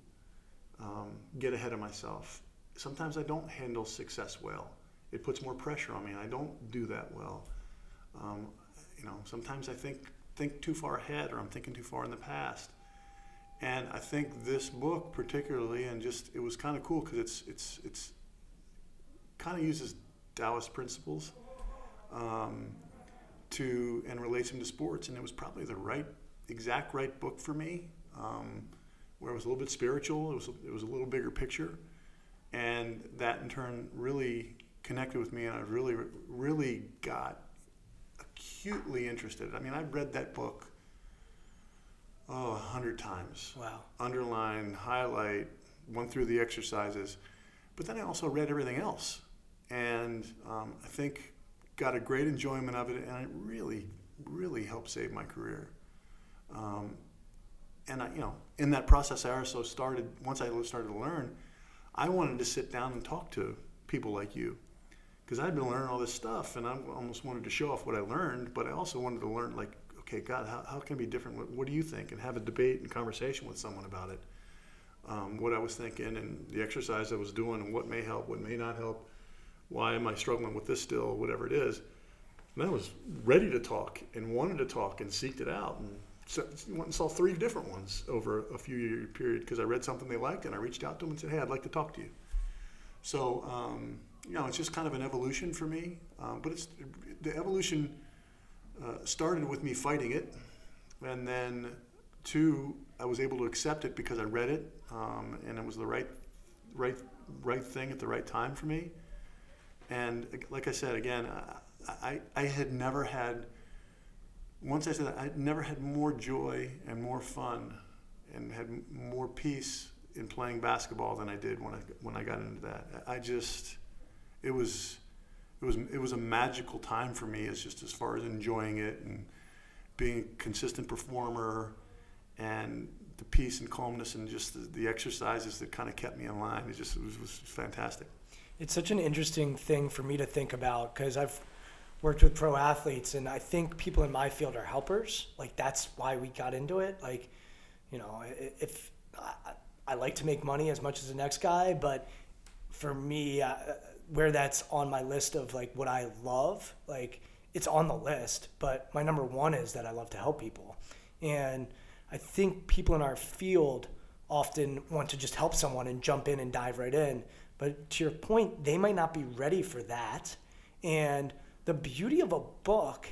um, get ahead of myself. Sometimes I don't handle success well. It puts more pressure on me, and I don't do that well. Um, you know, sometimes I think think too far ahead, or I'm thinking too far in the past. And I think this book, particularly, and just it was kind of cool because it's it's it's kind of uses Taoist principles um, to and relates them to sports. And it was probably the right, exact right book for me, um, where it was a little bit spiritual. It was it was a little bigger picture, and that in turn really connected with me, and I really really got acutely interested. I mean, I read that book oh a hundred times. Wow. Underline, highlight, went through the exercises, but then I also read everything else, and um, I think got a great enjoyment of it, and it really, really helped save my career. Um, and I, you know, in that process, I also started once I started to learn, I wanted to sit down and talk to people like you, because I'd been learning all this stuff, and I almost wanted to show off what I learned, but I also wanted to learn like, okay, God, how, how can it be different? What, what do you think? And have a debate and conversation with someone about it. Um, what I was thinking and the exercise I was doing and what may help, what may not help. Why am I struggling with this still? Whatever it is. And I was ready to talk and wanted to talk and seeked it out and went and saw three different ones over a few year period because I read something they liked and I reached out to them and said, hey, I'd like to talk to you. So, um, you know, it's just kind of an evolution for me. Um, but it's the evolution uh, started with me fighting it. And then, two, I was able to accept it because I read it um, and it was the right, right, right thing at the right time for me. And like I said, again, I, I, I had never had, once I said that, I'd never had more joy and more fun and had more peace in playing basketball than I did when I, when I got into that. I just, it was, it was, it was a magical time for me as just as far as enjoying it and being a consistent performer and the peace and calmness and just the, the exercises that kind of kept me in line. It just it was, was fantastic. It's such an interesting thing for me to think about because I've worked with pro athletes and I think people in my field are helpers. Like that's why we got into it. Like, you know, if I, I like to make money as much as the next guy, but for me, uh, where that's on my list of like what I love, like it's on the list. But my number one is that I love to help people, and I think people in our field often want to just help someone and jump in and dive right in. But to your point, they might not be ready for that. And the beauty of a book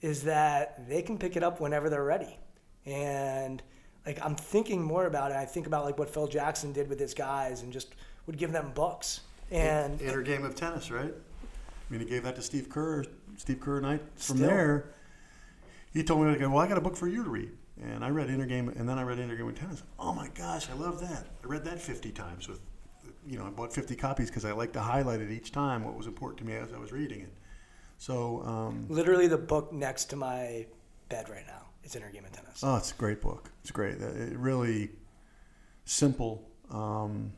is that they can pick it up whenever they're ready. And like I'm thinking more about it. I think about like what Phil Jackson did with his guys and just would give them books. And inner game of tennis, right? I mean, he gave that to Steve Kerr. Steve Kerr and I, from Still. there, he told me, like, well, I got a book for you to read. And I read Inner Game, and then I read Inner Game of Tennis. Oh my gosh, I love that. I read that 50 times with, you know, I bought 50 copies because I like to highlight it each time what was important to me as I was reading it. So, um, literally the book next to my bed right now is Inner Game of Tennis. oh, it's a great book. It's great. It really simple um,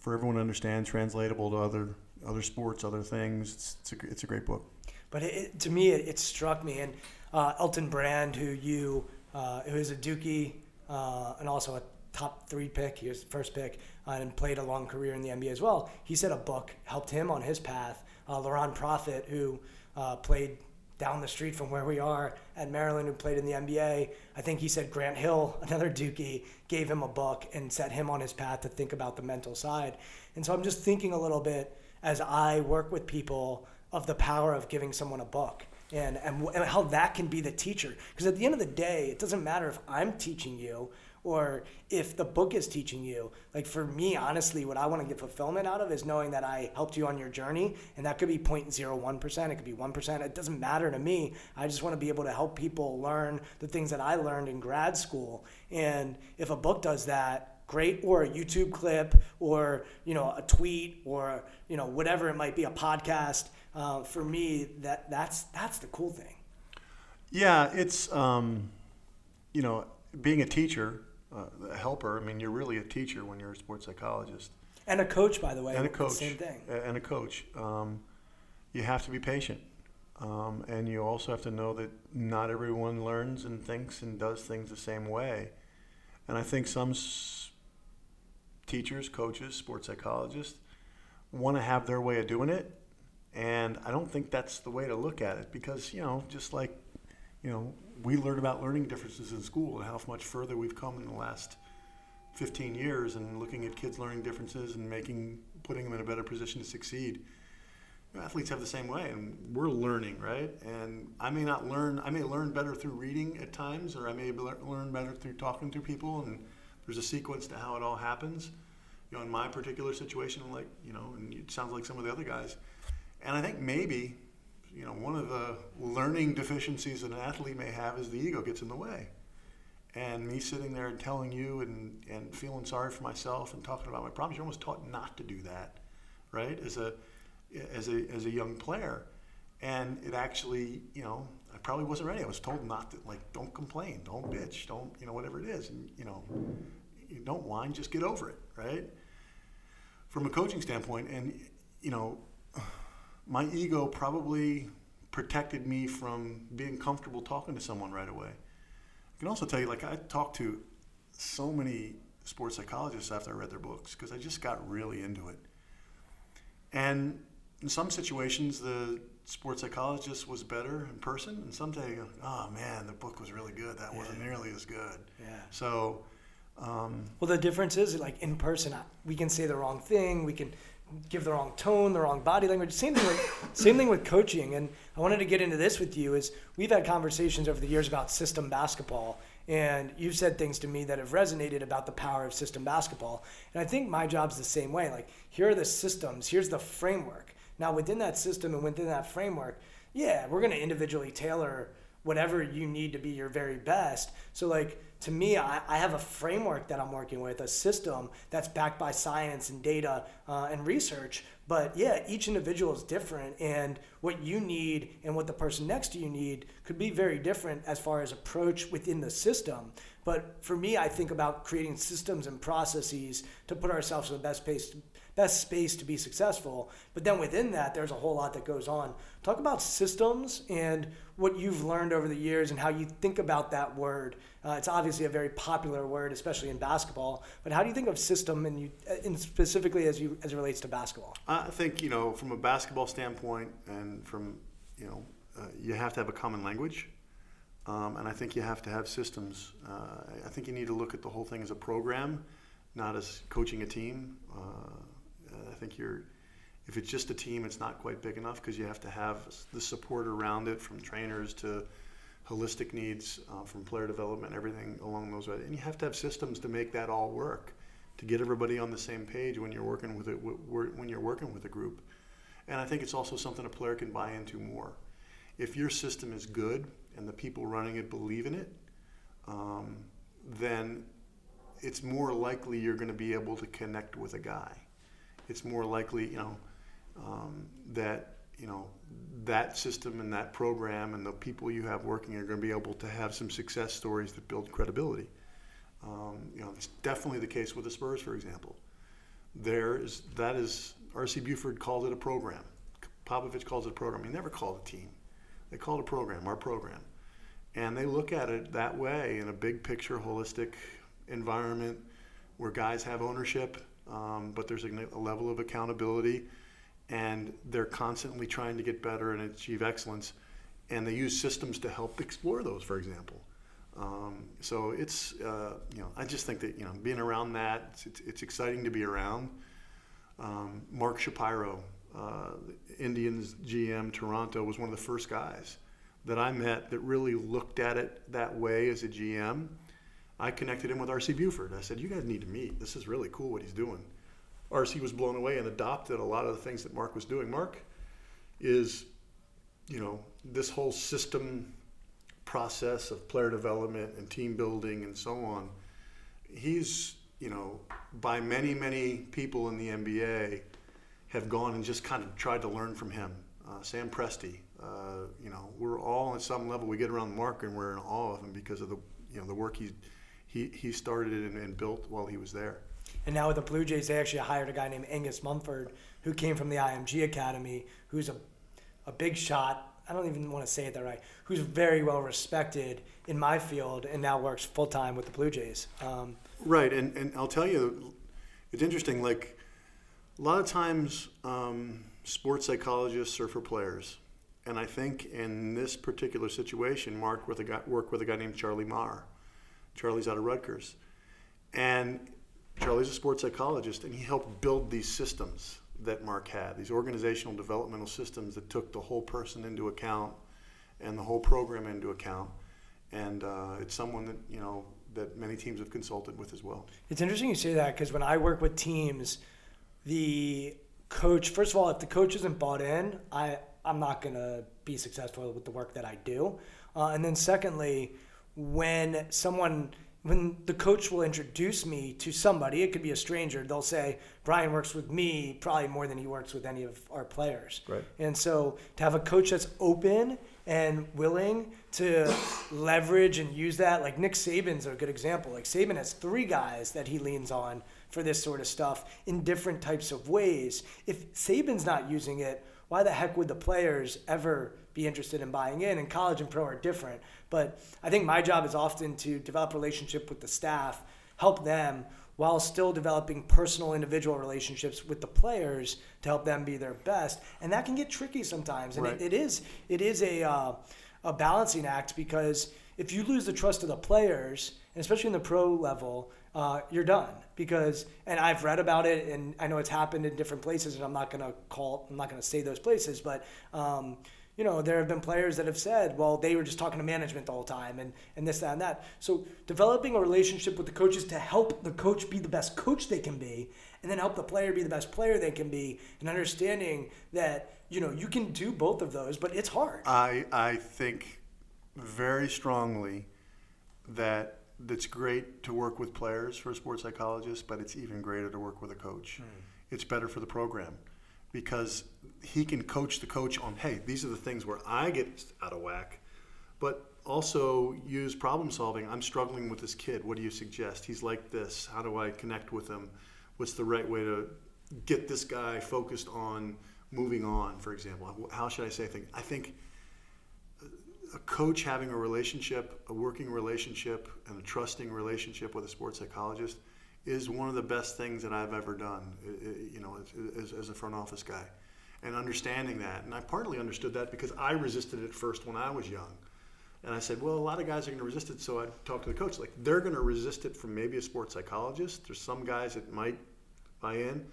for everyone to understand, translatable to other other sports, other things. It's, it's, a, it's a great book. But it, to me, it, it struck me. And uh, Elton Brand, who you, uh, who is a Dookie uh, and also a top three pick, he was the first pick, uh, and played a long career in the NBA as well. He said a book helped him on his path. Uh, Laron Profit, who uh, played down the street from where we are at Maryland, who played in the NBA, I think he said Grant Hill, another Dookie, gave him a book and set him on his path to think about the mental side. And so I'm just thinking a little bit as I work with people of the power of giving someone a book and, and, and how that can be the teacher. Because at the end of the day, it doesn't matter if I'm teaching you or if the book is teaching you. Like for me, honestly, what I want to get fulfillment out of is knowing that I helped you on your journey. And that could be 0.01%, it could be 1%. It doesn't matter to me. I just want to be able to help people learn the things that I learned in grad school. And if a book does that, great or a youtube clip or you know a tweet or you know whatever it might be a podcast uh, for me that that's that's the cool thing Yeah, it's um, you know being a teacher, uh, a helper. I mean, you're really a teacher when you're a sports psychologist and a coach by the way and a coach. same thing And a coach. Um, you have to be patient, um, and you also have to know that not everyone learns and thinks and does things the same way. And I think some s- teachers, coaches, sports psychologists want to have their way of doing it, and I don't think that's the way to look at it because you know, just like you know, we learn about learning differences in school and how much further we've come in the last 15 years and looking at kids learning differences and making putting them in a better position to succeed. athletes have the same way, and we're learning, right? And I may not learn. I may learn better through reading at times, or I may learn better through talking to people. And there's a sequence to how it all happens. You know, in my particular situation, like you know, and it sounds like some of the other guys. And I think maybe, you know, one of the learning deficiencies that an athlete may have is the ego gets in the way. And me sitting there and telling you and, and feeling sorry for myself and talking about my problems, you're almost taught not to do that, right? As a as a as a young player, and it actually, you know, I probably wasn't ready. I was told not to, like, don't complain, don't bitch, don't, you know, whatever it is, and you know, you don't whine, just get over it, right? From a coaching standpoint, and you know, my ego probably protected me from being comfortable talking to someone right away. I can also tell you, like, I talked to so many sports psychologists after I read their books because I just got really into it. And in some situations, the sports psychologist was better in person, and some day, oh man, the book was really good. That wasn't nearly as good. Yeah. So, um, Well, the difference is like in person, we can say the wrong thing, we can give the wrong tone, the wrong body language. Same thing with same thing with coaching. And I wanted to get into this with you is we've had conversations over the years about system basketball, and you've said things to me that have resonated about the power of system basketball. And I think my job's the same way. Like here are the systems, here's the framework. Now within that system and within that framework, yeah, we're gonna individually tailor whatever you need to be your very best. So like to me, I, I have a framework that I'm working with, a system that's backed by science and data uh, and research. But yeah, each individual is different, and what you need and what the person next to you need could be very different as far as approach within the system. But for me, I think about creating systems and processes to put ourselves in the best space, best space to be successful. But then within that, there's a whole lot that goes on. Talk about systems and what you've learned over the years and how you think about that word. Uh, it's obviously a very popular word, especially in basketball. But how do you think of system, and you, and specifically as you as it relates to basketball? I think you know, from a basketball standpoint, and from you know, uh, you have to have a common language, um, and I think you have to have systems. Uh, I think you need to look at the whole thing as a program, not as coaching a team. Uh, think you're, if it's just a team, it's not quite big enough because you have to have the support around it, from trainers to holistic needs, uh, from player development, everything along those ways. And you have to have systems to make that all work, to get everybody on the same page when you're working with it, when you're working with a group. And I think it's also something a player can buy into more. If your system is good and the people running it believe in it, um, then it's more likely you're going to be able to connect with a guy. It's more likely, you know, um, that you know that system and that program and the people you have working are going to be able to have some success stories that build credibility. Um, you know, it's definitely the case with the Spurs, for example. There is that is R.C. Buford called it a program. Popovich calls it a program. He never called a team. They called a program, our program, and they look at it that way in a big picture, holistic environment where guys have ownership, um, but there's a, a level of accountability and they're constantly trying to get better and achieve excellence. And they use systems to help explore those, for example. Um, so it's, uh, you know, I just think that, you know, being around that, it's, it's, it's exciting to be around. Um, Mark Shapiro, uh, Indians GM Toronto, was one of the first guys that I met that really looked at it that way as a GM. I connected him with R.C. Buford. I said, "You guys need to meet. This is really cool what he's doing." RC was blown away and adopted a lot of the things that Mark was doing. Mark is, you know, this whole system process of player development and team building and so on. He's, you know, by many, many people in the NBA have gone and just kind of tried to learn from him. Uh, Sam Presti, uh, you know, we're all at some level, we get around Mark and we're in awe of him because of the, you know, the work he, he, he started and, and built while he was there. And now with the Blue Jays, they actually hired a guy named Angus Mugford, who came from the IMG Academy, who's a, a big shot. I don't even want to say it that right. Who's very well respected in my field and now works full time with the Blue Jays. Um, right, and, and I'll tell you, it's interesting. Like a lot of times, um, sports psychologists are for players, and I think in this particular situation, Mark with a guy, worked with a guy named Charlie Maher. Charlie's out of Rutgers, and Charlie's a sports psychologist, and he helped build these systems that Mark had. These organizational developmental systems that took the whole person into account and the whole program into account. And uh, it's someone that you know that many teams have consulted with as well. It's interesting you say that because when I work with teams, the coach first of all, if the coach isn't bought in, I I'm not gonna be successful with the work that I do. Uh, and then secondly, when someone when the coach will introduce me to somebody, it could be a stranger, they'll say, Brian works with me probably more than he works with any of our players. Right. And so to have a coach that's open and willing to leverage and use that, like Nick Saban's a good example. Like Saban has three guys that he leans on for this sort of stuff in different types of ways. If Saban's not using it, why the heck would the players ever be interested in buying in? And college and pro are different. But I think my job is often to develop a relationship with the staff, help them while still developing personal individual relationships with the players to help them be their best. And that can get tricky sometimes. And Right. it, it is it is a uh, a balancing act because if you lose the trust of the players, and especially in the pro level, uh, you're done. Because and I've read about it, and I know it's happened in different places, and I'm not gonna call, I'm not gonna say those places, but um, you know, there have been players that have said, well, they were just talking to management the whole time, and and this, that, and that. So developing a relationship with the coaches to help the coach be the best coach they can be, and then help the player be the best player they can be, and understanding that you know you can do both of those, but it's hard. I I think very strongly that it's great to work with players for a sports psychologist, but it's even greater to work with a coach. Hmm. It's better for the program because he can coach the coach on, hey, these are the things where I get out of whack, but also use problem solving. I'm struggling with this kid. What do you suggest? He's like this. How do I connect with him? What's the right way to get this guy focused on moving on, for example? How should I say things? I think a coach having a relationship, a working relationship, and a trusting relationship with a sports psychologist is one of the best things that I've ever done. You know, as, as, a front office guy, and understanding that, and I partly understood that because I resisted it first when I was young, and I said, well, a lot of guys are going to resist it, so I talked to the coach. Like they're going to resist it from maybe a sports psychologist. There's some guys that might buy in,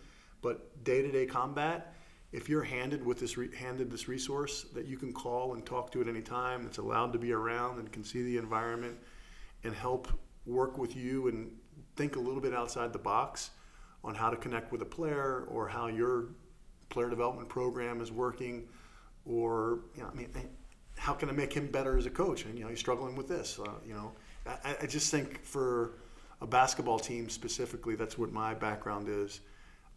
but day-to-day combat if you're handed with this re- handed this resource that you can call and talk to at any time that's allowed to be around and can see the environment and help work with you and think a little bit outside the box on how to connect with a player or how your player development program is working or you know I mean how can I make him better as a coach and you know he's struggling with this uh, you know I, I just think for a basketball team specifically that's what my background is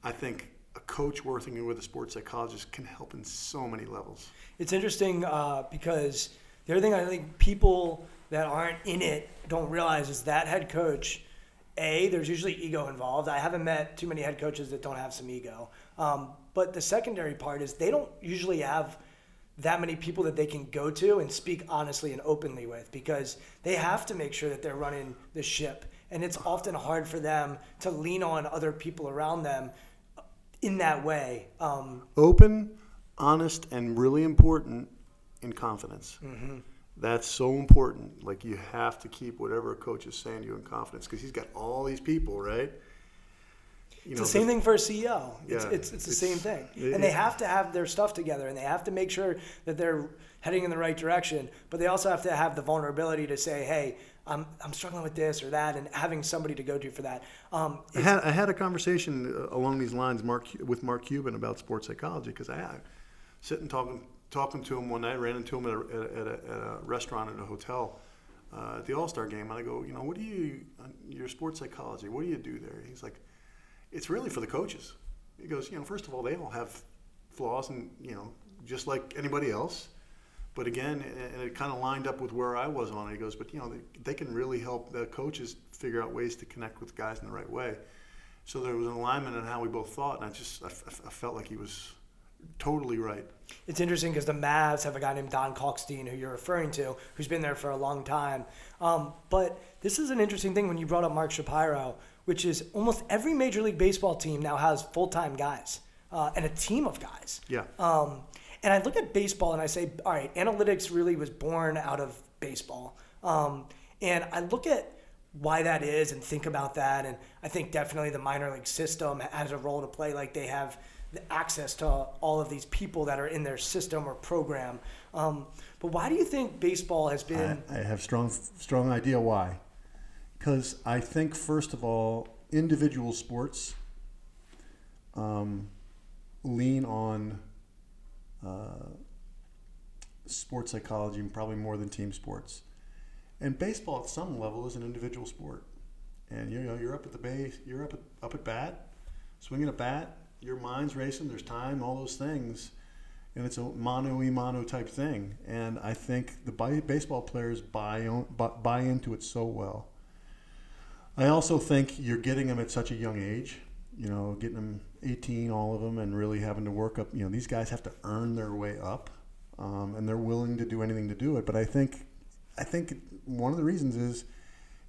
I think a coach working with a sports psychologist can help in so many levels. It's interesting uh, because the other thing I think people that aren't in it don't realize is that head coach. A, there's usually ego involved. I haven't met too many head coaches that don't have some ego. Um, but the secondary part is they don't usually have that many people that they can go to and speak honestly and openly with because they have to make sure that they're running the ship. And it's often hard for them to lean on other people around them in that way. Um, Open, honest, and really important in confidence. That's so important. Like you have to keep whatever a coach is saying to you in confidence because he's got all these people, right? You It's the same thing for a CEO. It's, Yeah, it's, it's the it's- same thing. it- And they have to have their stuff together and they have to make sure that they're heading in the right direction. But they also have to have the vulnerability to say, hey, I'm, I'm struggling with this or that and having somebody to go to for that. Um, I had, I had a conversation uh, along these lines Mark, with Mark Cuban about sports psychology because I, I sitting talking talking to him one night, ran into him at a, at a, at a restaurant at a hotel uh, at the All Star game, and I go, you know, what do you your sports psychology? What do you do there? He's like, it's really for the coaches. He goes, you know, first of all, they all have flaws, and you know, just like anybody else. But again, and it kind of lined up with where I was on it. He goes, but you know, they, they can really help the coaches figure out ways to connect with guys in the right way. So there was an alignment in how we both thought, and I just I, f- I felt like he was totally right. It's interesting because the Mavs have a guy named Don Kalkstein, who you're referring to, who's been there for a long time. Um, but this is an interesting thing when you brought up Mark Shapiro, which is almost every Major League Baseball team now has full time guys uh, and a team of guys. Yeah. Um, and I look at baseball and I say, all right, analytics really was born out of baseball. Um, and I look at why that is and think about that. And I think definitely the minor league system has a role to play. Like they have access to all of these people that are in their system or program. Um, but why do you think baseball has been? I, I have strong strong idea why. Because I think first of all, individual sports um, lean on uh, sports psychology probably more than team sports. And baseball, at some level, is an individual sport. And you know, you're up at the base, you're up at, up at bat, swinging a bat, your mind's racing, there's time, all those things. And it's a mano y mano type thing. And I think the baseball players buy, buy into it so well. I also think you're getting them at such a young age, you know, getting them 18, all of them, and really having to work up. You know, these guys have to earn their way up, um, and they're willing to do anything to do it. But I think, I think one of the reasons is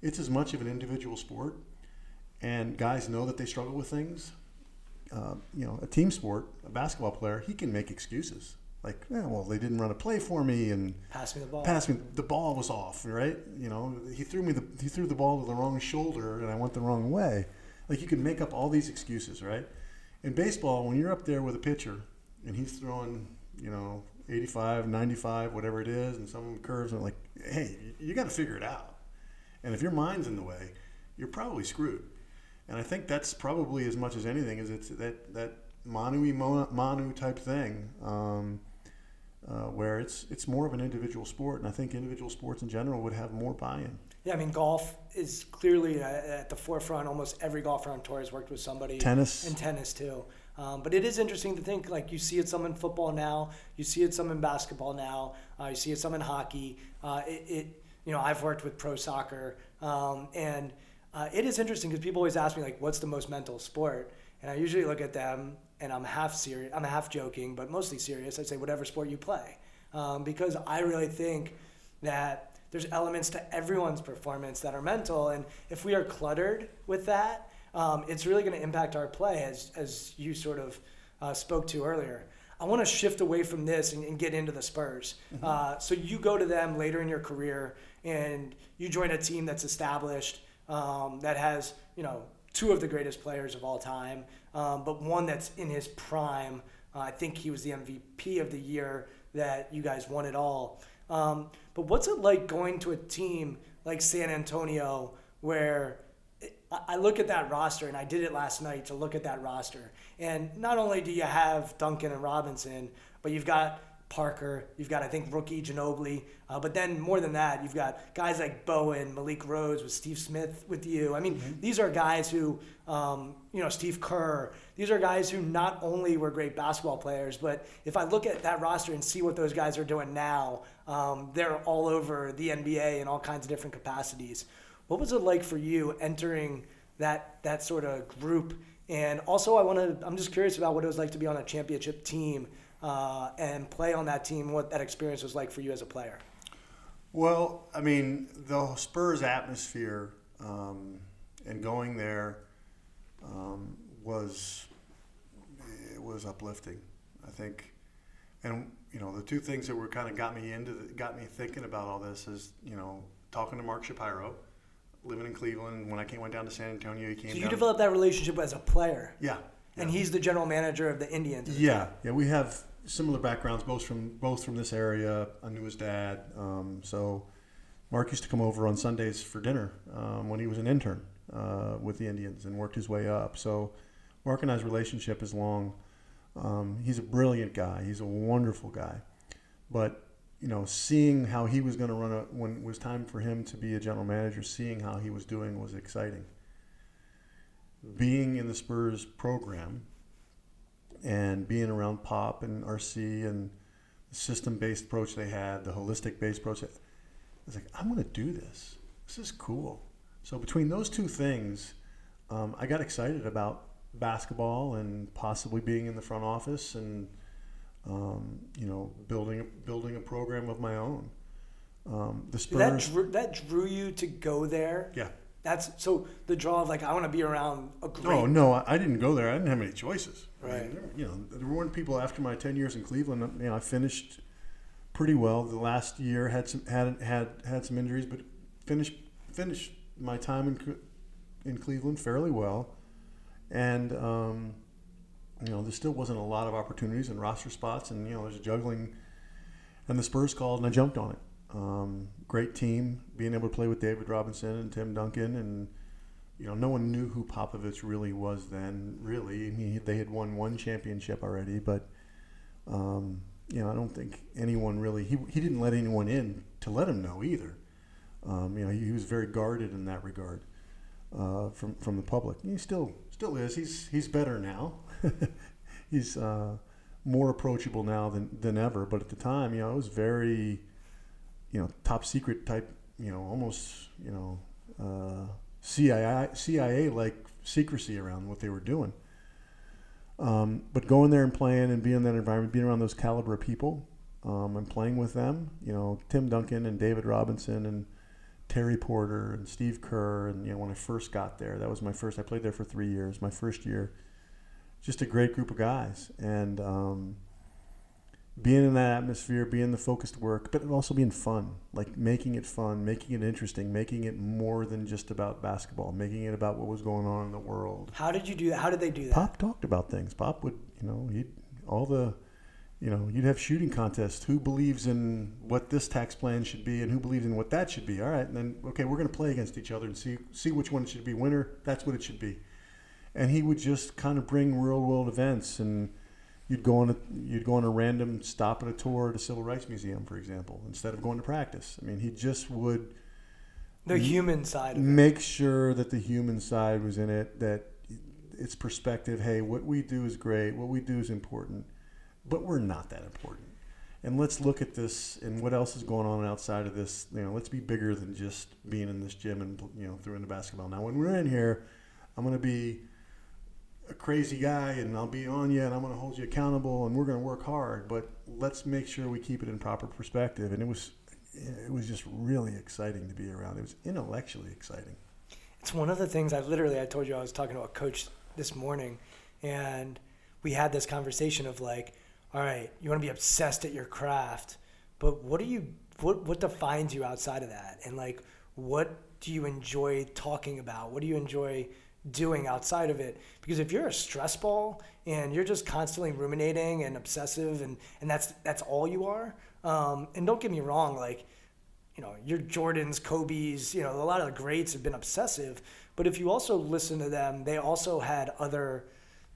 it's as much of an individual sport, and guys know that they struggle with things. Uh, you know, a team sport, a basketball player, he can make excuses like, yeah, well, they didn't run a play for me and pass me the ball. Pass me the ball was off, right? You know, he threw me the he threw the ball to the wrong shoulder and I went the wrong way. Like you can make up all these excuses, right? In baseball, when you're up there with a pitcher and he's throwing, you know, 85, 95, whatever it is, and some curves, and like, hey, you got to figure it out. And if your mind's in the way, you're probably screwed. And I think that's probably as much as anything is it's that that manu manu type thing, um, uh, where it's it's more of an individual sport, and I think individual sports in general would have more buy-in. Yeah, I mean, golf is clearly at the forefront. Almost every golfer on tour has worked with somebody. Tennis. And tennis, too. Um, but it is interesting to think, like, you see it some in football now, you see it some in basketball now, uh, you see it some in hockey. Uh, it, it, you know, I've worked with pro soccer, um, and uh, it is interesting because people always ask me, like, what's the most mental sport? And I usually look at them and I'm half serious, I'm half joking, but mostly serious. I say, whatever sport you play. Um, because I really think that there's elements to everyone's performance that are mental. And if we are cluttered with that, um, it's really going to impact our play, as, as you sort of uh, spoke to earlier. I want to shift away from this and, and get into the Spurs. Mm-hmm. Uh, so you go to them later in your career and you join a team that's established, um, that has, you know, two of the greatest players of all time, um, but one that's in his prime. Uh, I think he was the MVP of the year that you guys won it all. Um, but what's it like going to a team like San Antonio where I look at that roster, and I did it last night to look at that roster. And not only do you have Duncan and Robinson, but you've got Parker, you've got I think rookie Ginobili, uh, but then more than that, you've got guys like Bowen, Malik Rose, with Steve Smith with you. I mean, mm-hmm. these are guys who, um, you know, Steve Kerr. These are guys who not only were great basketball players, but if I look at that roster and see what those guys are doing now, um, they're all over the NBA in all kinds of different capacities. What was it like for you entering that that sort of group? And also, I want to. I'm just curious about what it was like to be on a championship team uh, and play on that team, what that experience was like for you as a player. Well, I mean, the Spurs atmosphere um, and going there um, was it was uplifting. I think, and you know, the two things that were kind of got me into the, got me thinking about all this is you know talking to Mark Shapiro, living in Cleveland. When I came went down to San Antonio, he came. So you developed that relationship as a player. Yeah. And he's the general manager of the Indians. Yeah, yeah. We have similar backgrounds, both from both from this area. I knew his dad, um, so Mark used to come over on Sundays for dinner um, when he was an intern uh, with the Indians and worked his way up. So Mark and I's relationship is long. Um, he's a brilliant guy. He's a wonderful guy, but you know, seeing how he was going to run a, when it was time for him to be a general manager, seeing how he was doing was exciting. Being in the Spurs program and being around Pop and RC and the system-based approach they had, the holistic-based approach, I was like, I'm going to do this. This is cool. So between those two things, um, I got excited about basketball and possibly being in the front office and um, you know building building a program of my own. Um, the Spurs that drew, that drew you to go there. Yeah, that's so the draw of like I want to be around a great. Oh no, I didn't go there. I didn't have any choices. Right. I mean, you know, there weren't people after my ten years in Cleveland. You know, I finished pretty well. The last year had some had had had some injuries, but finished finished my time in in Cleveland fairly well, and um, you know, there still wasn't a lot of opportunities and roster spots, and you know, there's juggling. And the Spurs called, and I jumped on it. Um, great team, being able to play with David Robinson and Tim Duncan, and you know, no one knew who Popovich really was then. Really, I mean, they had won one championship already, but um, you know, I don't think anyone really he, he didn't let anyone in to let him know either. Um, you know, he, he, was very guarded in that regard uh, from from the public. He still still is. He's he's better now. he's uh, more approachable now than than ever. But at the time, you know, it was very, you know, top secret type. You know, almost you know, uh, CIA CIA like secrecy around what they were doing. Um, but going there and playing and being in that environment, being around those caliber of people, um, and playing with them, you know, Tim Duncan and David Robinson and Terry Porter and Steve Kerr, and you know, when I first got there, that was my first. I played there for three years. My first year, just a great group of guys, and um, being in that atmosphere, being the focused work, but also being fun, like making it fun, making it interesting, making it more than just about basketball, making it about what was going on in the world. How did you do that? How did they do that? Pop talked about things. Pop would, you know, he all the, you know, you'd have shooting contests. Who believes in what this tax plan should be, and who believes in what that should be? All right, and then okay, we're going to play against each other and see see which one should be winner. That's what it should be. And he would just kind of bring real world events and you'd go on a you'd go on a random stop at a tour at a civil rights museum, for example, instead of going to practice. I mean, he just would the human side make sure that the human side was in it. That it's perspective. Hey, what we do is great. What we do is important, but we're not that important. And let's look at this and what else is going on outside of this. You know, let's be bigger than just being in this gym and you know throwing the basketball. Now, when we're in here, I'm going to be a crazy guy and I'll be on you and I'm going to hold you accountable and we're going to work hard, but let's make sure we keep it in proper perspective. And it was it was just really exciting to be around. It was intellectually exciting. It's one of the things I literally I told you I was talking to a coach this morning and we had this conversation of like, all right, you want to be obsessed at your craft, but what do you what what defines you outside of that? And like what do you enjoy talking about? What do you enjoy doing outside of it. Because if you're a stress ball and you're just constantly ruminating and obsessive and, and that's that's all you are, um, and don't get me wrong, like, you know, your Jordans, Kobe's, you know, a lot of the greats have been obsessive. But if you also listen to them, they also had other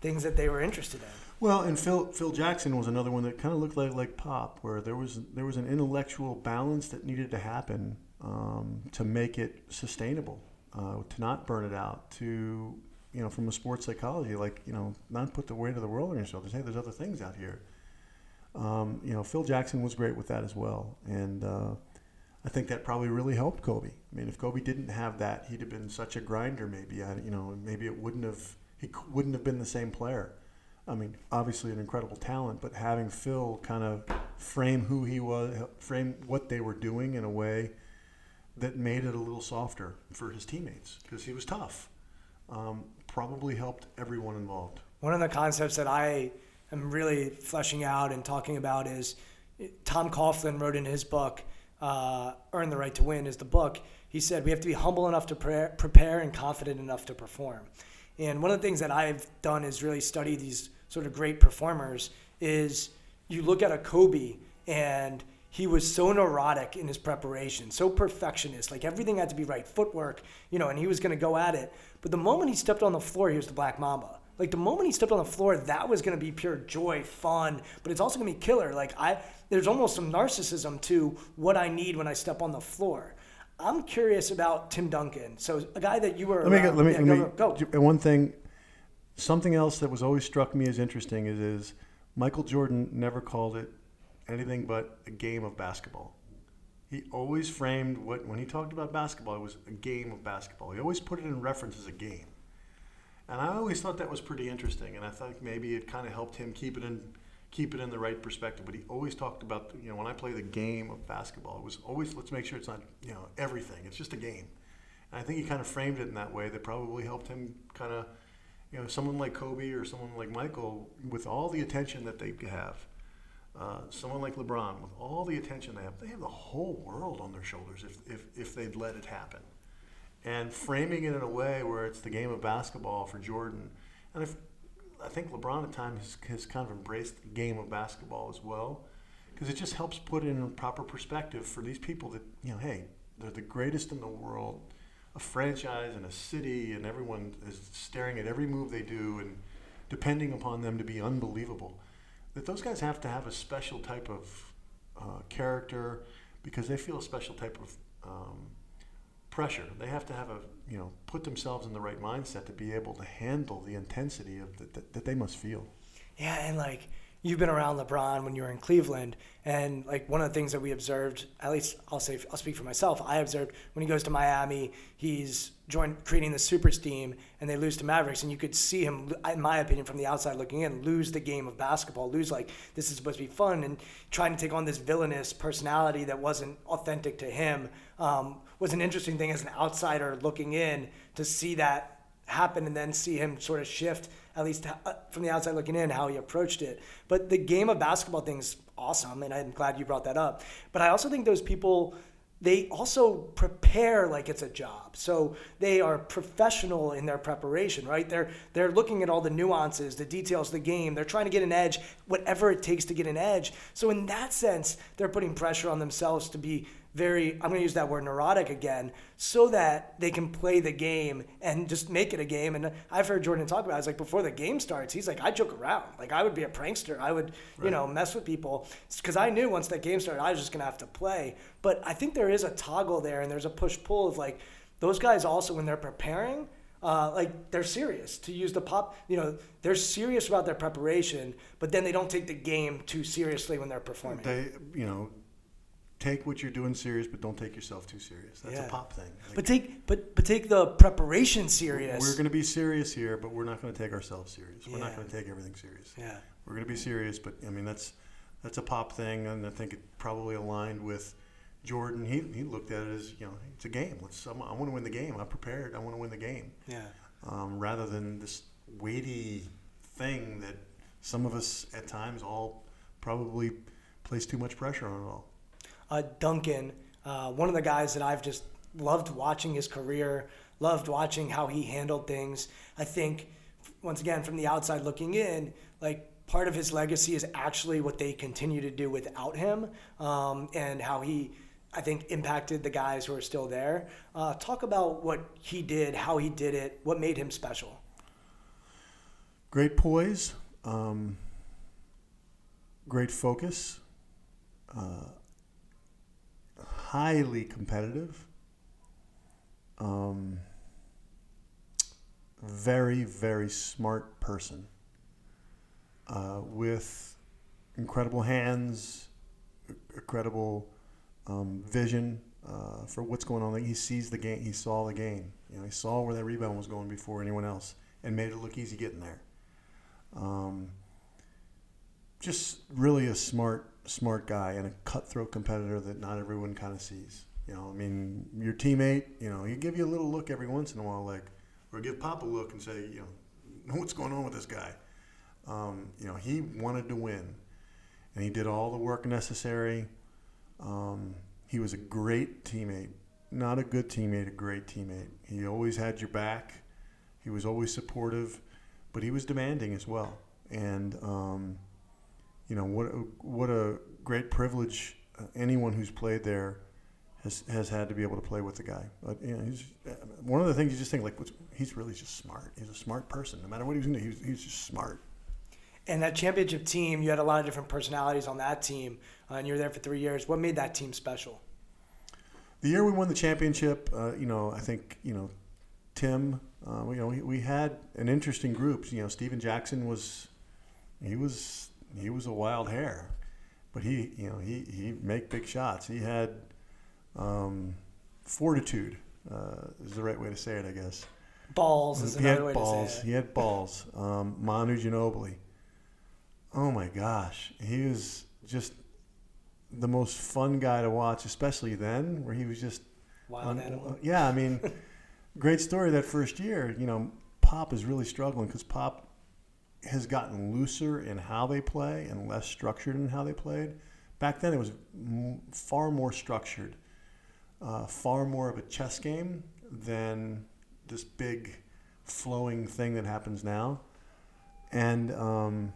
things that they were interested in. Well, and Phil Phil Jackson was another one that kind of looked like like Pop, where there was there was an intellectual balance that needed to happen um, to make it sustainable uh, to not burn it out, to you know, from a sports psychology, like you know, not put the weight of the world on your shoulders. Hey, there's other things out here. Um, you know, Phil Jackson was great with that as well, and uh, I think that probably really helped Kobe. I mean, if Kobe didn't have that, he'd have been such a grinder. Maybe I, you know, maybe it wouldn't have. He wouldn't have been the same player. I mean, obviously an incredible talent, but having Phil kind of frame who he was, frame what they were doing in a way that made it a little softer for his teammates because he was tough. Um, probably helped everyone involved. One of the concepts that I am really fleshing out and talking about is Tom Coughlin wrote in his book, uh, Earn the Right to Win, is the book. He said we have to be humble enough to pre- prepare and confident enough to perform. And one of the things that I've done is really study these sort of great performers. Is you look at a Kobe and he was so neurotic in his preparation, so perfectionist. Like everything had to be right, footwork, you know, and he was going to go at it. But the moment he stepped on the floor, he was the Black Mamba. Like the moment he stepped on the floor, that was going to be pure joy, fun, but it's also going to be killer. Like I, there's almost some narcissism to what I need when I step on the floor. I'm curious about Tim Duncan. So a guy that you were. Let me, around, let me, yeah, let go, me go. One thing, something else that was always struck me as interesting is, is Michael Jordan never called it anything but a game of basketball. He always framed what when he talked about basketball, it was a game of basketball. He always put it in reference as a game. And I always thought that was pretty interesting, and I thought maybe it kind of helped him keep it in keep it in the right perspective. But he always talked about you know when I play the game of basketball, it was always let's make sure it's not you know everything. It's just a game. And I think he kind of framed it in that way that probably helped him kind of you know someone like Kobe or someone like Michael with all the attention that they have uh, someone like LeBron, with all the attention they have, they have the whole world on their shoulders if, if, if they'd let it happen. And framing it in a way where it's the game of basketball for Jordan. And if I think LeBron at times has, has kind of embraced the game of basketball as well, because it just helps put it in proper perspective for these people that you know, hey, they're the greatest in the world, a franchise and a city, and everyone is staring at every move they do and depending upon them to be unbelievable. That those guys have to have a special type of uh, character because they feel a special type of um, pressure. They have to have a you know put themselves in the right mindset to be able to handle the intensity of the, that, that they must feel. Yeah, and like you've been around LeBron when you were in Cleveland, and like one of the things that we observed, at least I'll say I'll speak for myself. I observed when he goes to Miami, he's joined creating the super team, and they lose to Mavericks, and you could see him, in my opinion, from the outside looking in, lose the game of basketball, lose like this is supposed to be fun, and trying to take on this villainous personality that wasn't authentic to him um, was an interesting thing as an outsider looking in to see that happen and then see him sort of shift at least uh, from the outside looking in, how he approached it. But the game of basketball thing's awesome, and I'm glad you brought that up. But I also think those people they also prepare like it's a job. So they are professional in their preparation, right? They're they're looking at all the nuances, the details of the game. They're trying to get an edge, whatever it takes to get an edge. So in that sense, they're putting pressure on themselves to be very I'm going to use that word neurotic again so that they can play the game and just make it a game. And I've heard Jordan talk about it. it's like before the game starts he's like I joke around. Like I would be a prankster. I would right. you know mess with people. Cuz I knew once that game started I was just going to have to play. But I think there is a toggle there and there's a push pull of like those guys also when they're preparing uh, like they're serious to use the pop you know they're serious about their preparation but then they don't take the game too seriously when they're performing. They you know take what you're doing serious, but don't take yourself too serious. That's yeah. a pop thing. Like, but take but but take the preparation serious. We're going to be serious here, but we're not going to take ourselves serious. We're yeah. not going to take everything serious. Yeah, we're going to be serious, but I mean that's that's a pop thing, and I think it probably aligned with Jordan. He he looked at it as you know it's a game. Let's I want to win the game. I'm prepared. I want to win the game. Yeah. Um, rather than this weighty thing that some of us at times all probably place too much pressure on it all uh, Duncan, uh, one of the guys that I've just loved watching his career, loved watching how he handled things. I think, once again, from the outside looking in, like part of his legacy is actually what they continue to do without him um, and how he. I think impacted the guys who are still there. Uh, talk about what he did, how he did it, what made him special. Great poise, um, great focus, uh, highly competitive. Um, very, very smart person uh, with incredible hands, incredible um, vision uh, for what's going on. He sees the game. He saw the game. You know, he saw where that rebound was going before anyone else, and made it look easy getting there. Um, just really a smart smart guy and a cutthroat competitor that not everyone kind of sees. You know, I mean, your teammate, you know, he give you a little look every once in a while, like, or give Pop a look and say, you know, what's going on with this guy. Um, you know, he wanted to win, and he did all the work necessary. Um, he was a great teammate, not a good teammate, a great teammate. He always had your back. He was always supportive, but he was demanding as well. And um, you know what what a great privilege uh, anyone who's played there has has had to be able to play with the guy. But you know, he's uh, one of the things you just think like he's really just smart. He's a smart person. No matter what he he's doing, he's he's just smart. And that championship team, you had a lot of different personalities on that team, uh, and you were there for three years. What made that team special? The year we won the championship, uh, you know, I think you know, Tim, uh, you know, we, we had an interesting group. You know, Stephen Jackson was, he was he was a wild hair, but he you know he he make big shots. He had um, fortitude uh, is the right way to say it, I guess. Balls is he another way balls. to say it. He had balls. Um, Manu Ginobili. Oh my gosh, he was just the most fun guy to watch, especially then, where he was just wild animal. Yeah, I mean, great story that first year. You know, Pop is really struggling because Pop has gotten looser in how they play and less structured in how they played. Back then, it was m- far more structured, uh, far more of a chess game than this big flowing thing that happens now. and um,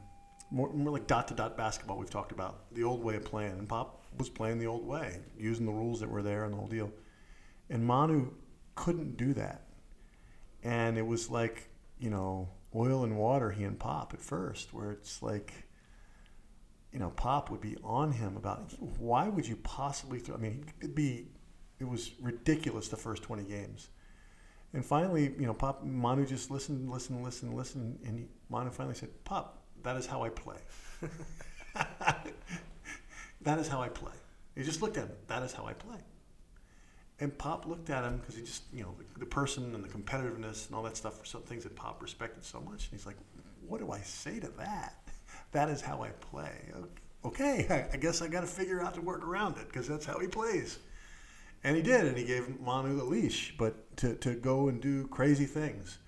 more, more like dot to dot basketball. We've talked about the old way of playing, and Pop was playing the old way, using the rules that were there and the whole deal. And Manu couldn't do that, and it was like you know oil and water. He and Pop at first, where it's like you know, Pop would be on him about why would you possibly throw? I mean, it'd be, it was ridiculous the first 20 games. And finally, you know, Pop, Manu just listened, listened, listened, listened. And he, Manu finally said, Pop, that is how I play. that is how I play. He just looked at him, that is how I play. And Pop looked at him because he just, you know, the, the, person and the competitiveness and all that stuff were some things that Pop respected so much. And he's like, what do I say to that? that is how I play. Okay, I guess I got to figure out to work around it because that's how he plays. And he did, and he gave Manu the leash, but to, to go and do crazy things.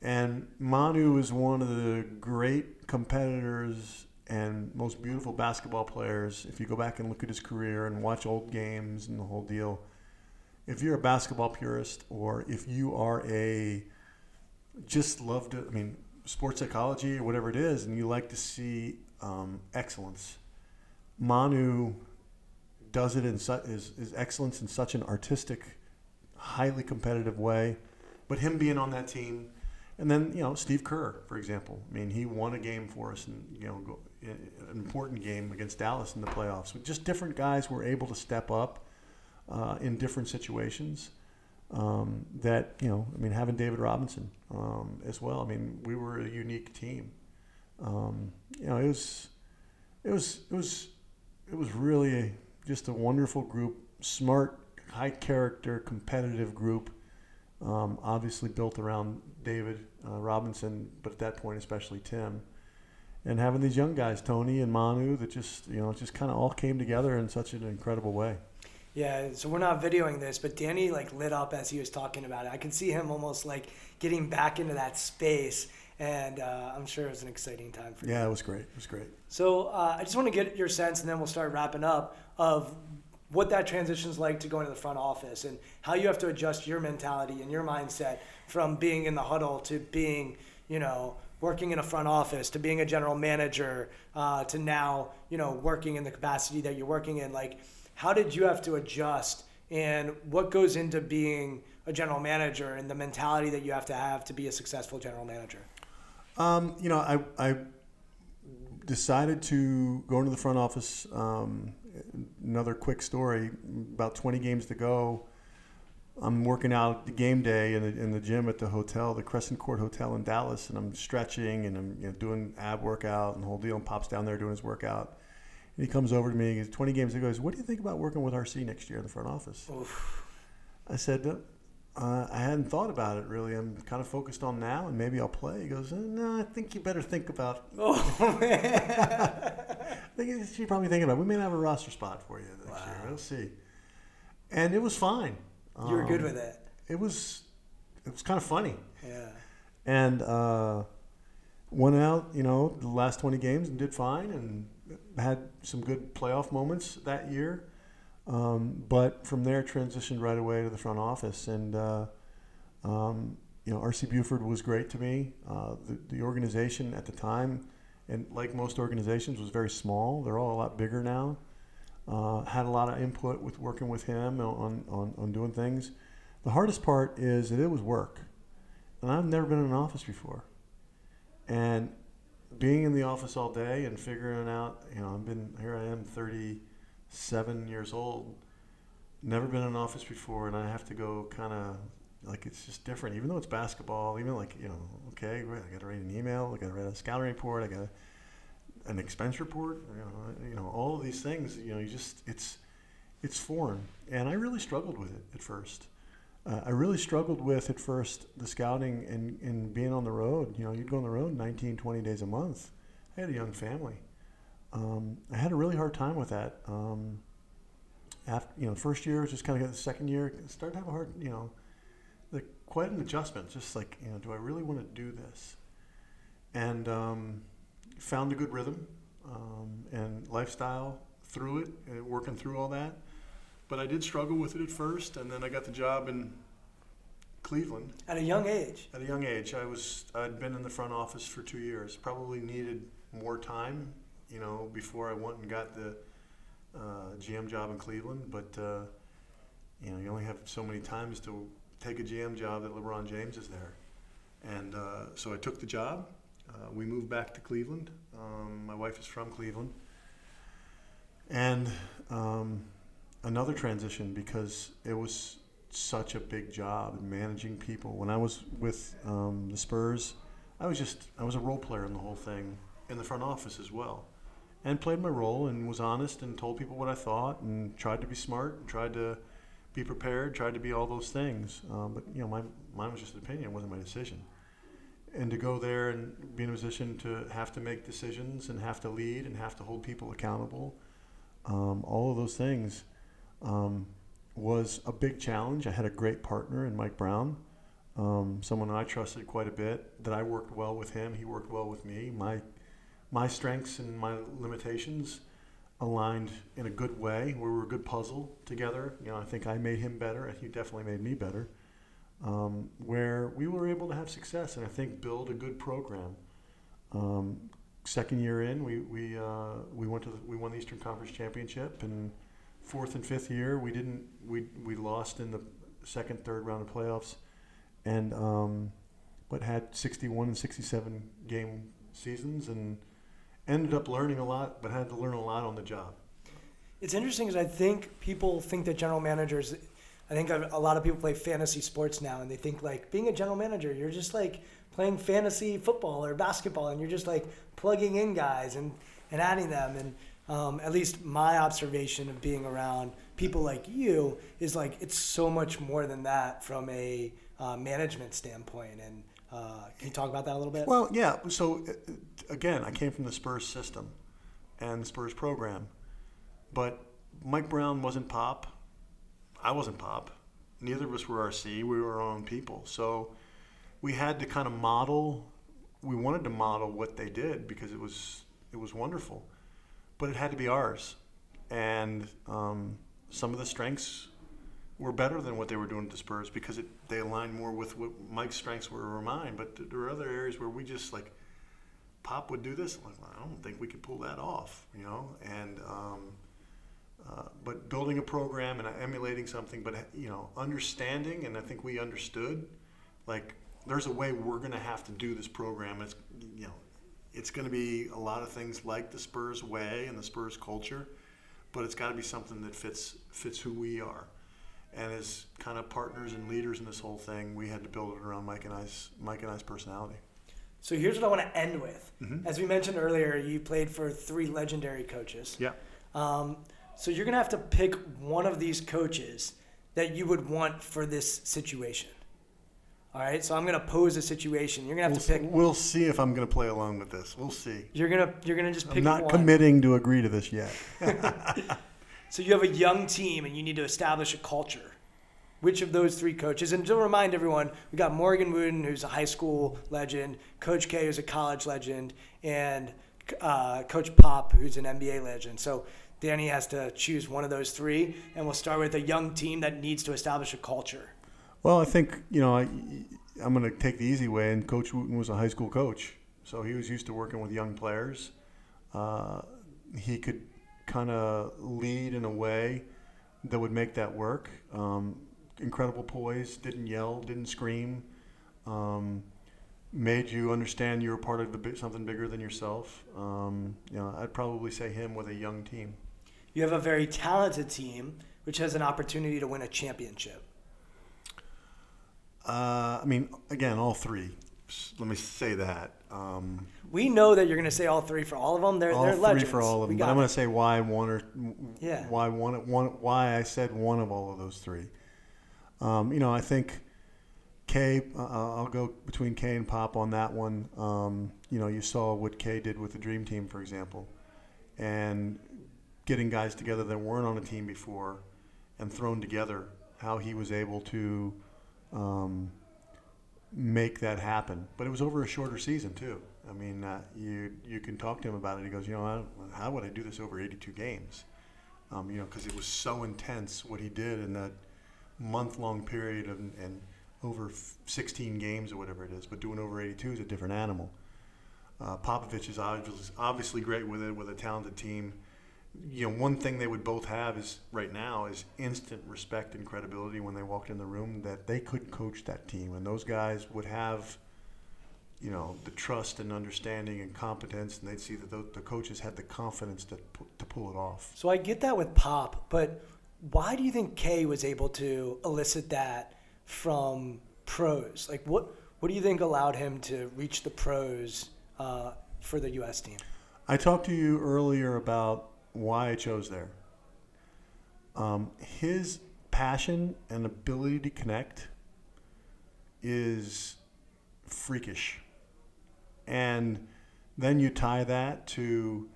And Manu is one of the great competitors and most beautiful basketball players. If you go back and look at his career and watch old games and the whole deal, if you're a basketball purist or if you are a just love to, I mean, sports psychology or whatever it is, and you like to see um, excellence, Manu does it in such is, is excellence in such an artistic, highly competitive way. But him being on that team, and then you know Steve Kerr, for example. I mean, he won a game for us, and you know, an important game against Dallas in the playoffs. But just different guys were able to step up uh, in different situations um, that you know, I mean, having David Robinson um, as well. I mean, we were a unique team. Um, you know, it was, it was, it was, it was really a, just a wonderful group, smart, high character, competitive group. Um, obviously built around David uh, Robinson, but at that point, especially Tim. And having these young guys, Tony and Manu, that just you know just kind of all came together in such an incredible way. Yeah, so we're not videoing this, but Danny like lit up as he was talking about it. I can see him almost like getting back into that space, and uh, I'm sure it was an exciting time for yeah, you. Yeah, it was great. It was great. So uh, I just want to get your sense, and then we'll start wrapping up of what that transition is like to go into the front office and how you have to adjust your mentality and your mindset from being in the huddle to being, you know, working in a front office to being a general manager uh, to now, you know, working in the capacity that you're working in. Like how did you have to adjust and what goes into being a general manager and the mentality that you have to have to be a successful general manager? Um, you know, I, I decided to go into the front office. Um, another quick story about 20 games to go. I'm working out the game day in the, in the gym at the hotel, the Crescent Court Hotel in Dallas, and I'm stretching and I'm you know, doing ab workout and the whole deal. And Pop's down there doing his workout. And he comes over to me. He's 20 games. He goes, "What do you think about working with RC next year in the front office?" Oof. I said, uh, "I hadn't thought about it really. I'm kind of focused on now, and maybe I'll play." He goes, uh, "No, I think you better think about." Oh man! I think should probably thinking about. It. We may not have a roster spot for you this wow. year. We'll see. And it was fine. You were um, good with it. It was. It was kind of funny. Yeah. And uh, went out, you know, the last 20 games and did fine, and had some good playoff moments that year. Um, but from there, transitioned right away to the front office. And, uh, um, you know, RC Buford was great to me. Uh, the, the organization at the time, and like most organizations, was very small. They're all a lot bigger now. Uh, had a lot of input with working with him on, on, on doing things. The hardest part is that it was work. And I've never been in an office before. And being in the office all day and figuring out, you know, I've been here. I am 37 years old. Never been in an office before, and I have to go kind of like it's just different. Even though it's basketball, even like you know, okay, I got to write an email, I got to write a scouting report, I got an expense report. You know, you know, all of these things. You know, you just it's it's foreign, and I really struggled with it at first uh, I really struggled with at first the scouting and, and being on the road. You know, you'd go on the road 19, 20 days a month. I had a young family. Um, I had a really hard time with that. Um, after you know, first year was just kind of the second year started to have a hard, you know, like quite an adjustment. Just like you know, do I really want to do this? And um, found a good rhythm um, and lifestyle through it, uh, working through all that but I did struggle with it at first, and then I got the job in Cleveland At a young age. at a young age. I was I'd been in the front office for two years. Probably needed more time, you know, before I went and got the uh, GM job in Cleveland. But uh, you know, you only have so many times to take a GM job that LeBron James is there. And uh, so I took the job. Uh, we moved back to Cleveland. Um, my wife is from Cleveland. And um, another transition because it was such a big job managing people. When I was with um, the Spurs, I was just I was a role player in the whole thing in the front office as well, and played my role and was honest and told people what I thought and tried to be smart and tried to be prepared, tried to be all those things. Um, but you know, my mine was just an opinion; it wasn't my decision. And to go there and be in a position to have to make decisions and have to lead and have to hold people accountable, um, all of those things um, was a big challenge. I had a great partner in Mike Brown, um, someone I trusted quite a bit. That I worked well with him. He worked well with me. My my strengths and my limitations aligned in a good way. We were a good puzzle together. You know, I think I made him better, and he definitely made me better. Um, where we were able to have success and I think build a good program. Um, second year in, we we uh, we went to the, we won the Eastern Conference championship, and fourth and fifth year we didn't we we lost in the second third round of playoffs, and um, but had 61 and 67 game seasons and ended up learning a lot, but had to learn a lot on the job. It's interesting because I think people think that general managers. I think a lot of people play fantasy sports now, and they think like being a general manager, you're just like playing fantasy football or basketball, and you're just like plugging in guys and and adding them. And um, at least my observation of being around people like you is like it's so much more than that from a uh, management standpoint. And uh, can you talk about that a little bit? Well, yeah. So uh, again, I came from the Spurs system and the Spurs program, but Mike Brown wasn't Pop. I wasn't Pop. Neither of us were RC. We were our own people. So we had to kind of model. We wanted to model what they did because it was it was wonderful, but it had to be ours. And um, some of the strengths were better than what they were doing at the Spurs because it, they aligned more with what Mike's strengths were or mine. But there were other areas where we just like Pop would do this. Like, I don't think we could pull that off, you know. And um, uh, but building a program and emulating something, but you know, understanding, and I think we understood, like there's a way we're going to have to do this program. It's you know, it's going to be a lot of things like the Spurs way and the Spurs culture, but it's got to be something that fits fits who we are. And as kind of partners and leaders in this whole thing, we had to build it around Mike and I's Mike and I's personality. So here's what I want to end with. Mm-hmm. As we mentioned earlier, you played for three legendary coaches. Yeah. Um, so you're gonna have to pick one of these coaches that you would want for this situation. All right, so I'm gonna pose a situation. You're gonna have we'll to pick. See, we'll see if I'm gonna play along with this. We'll see. You're gonna you're gonna just pick. I'm not one. committing to agree to this yet. so you have a young team and you need to establish a culture. Which of those three coaches? And to remind everyone, we got Morgan Wootten, who's a high school legend, Coach K, who's a college legend, and uh, Coach Pop, who's an NBA legend. So Danny has to choose one of those three, and we'll start with a young team that needs to establish a culture. Well, I think you know I, am going to take the easy way, and Coach Wootten was a high school coach, so he was used to working with young players. Uh, he could kind of lead in a way that would make that work. Um, incredible poise, didn't yell, didn't scream. Um, made you understand you were part of bit, something bigger than yourself. Um, you know, I'd probably say him with a young team you have a very talented team which has an opportunity to win a championship? Uh, I mean, again, all three. Let me say that. Um, we know that you're going to say all three for all of them. They're, all they're three legends. for all of them. But I'm going to say why one or yeah. why one, one why I said one of all of those three. Um, you know, I think K. Uh, I'll go between K and Pop on that one. Um, you know, you saw what K did with the Dream Team, for example, and getting guys together that weren't on a team before and thrown together, how he was able to um, make that happen. But it was over a shorter season too. I mean, uh, you you can talk to him about it. He goes, you know, how would I do this over 82 games? Um, you know, because it was so intense what he did in that month-long period of, and over 16 games or whatever it is, but doing over 82 is a different animal. Uh, Popovich is obviously, obviously great with it, with a talented team. You know, one thing they would both have is right now is instant respect and credibility when they walked in the room that they could coach that team, and those guys would have, you know, the trust and understanding and competence, and they'd see that the, the coaches had the confidence to to pull it off. So I get that with Pop, but why do you think K was able to elicit that from pros? Like, what what do you think allowed him to reach the pros uh, for the U.S. team? I talked to you earlier about why I chose there. Um, his passion and ability to connect is freakish. And then you tie that to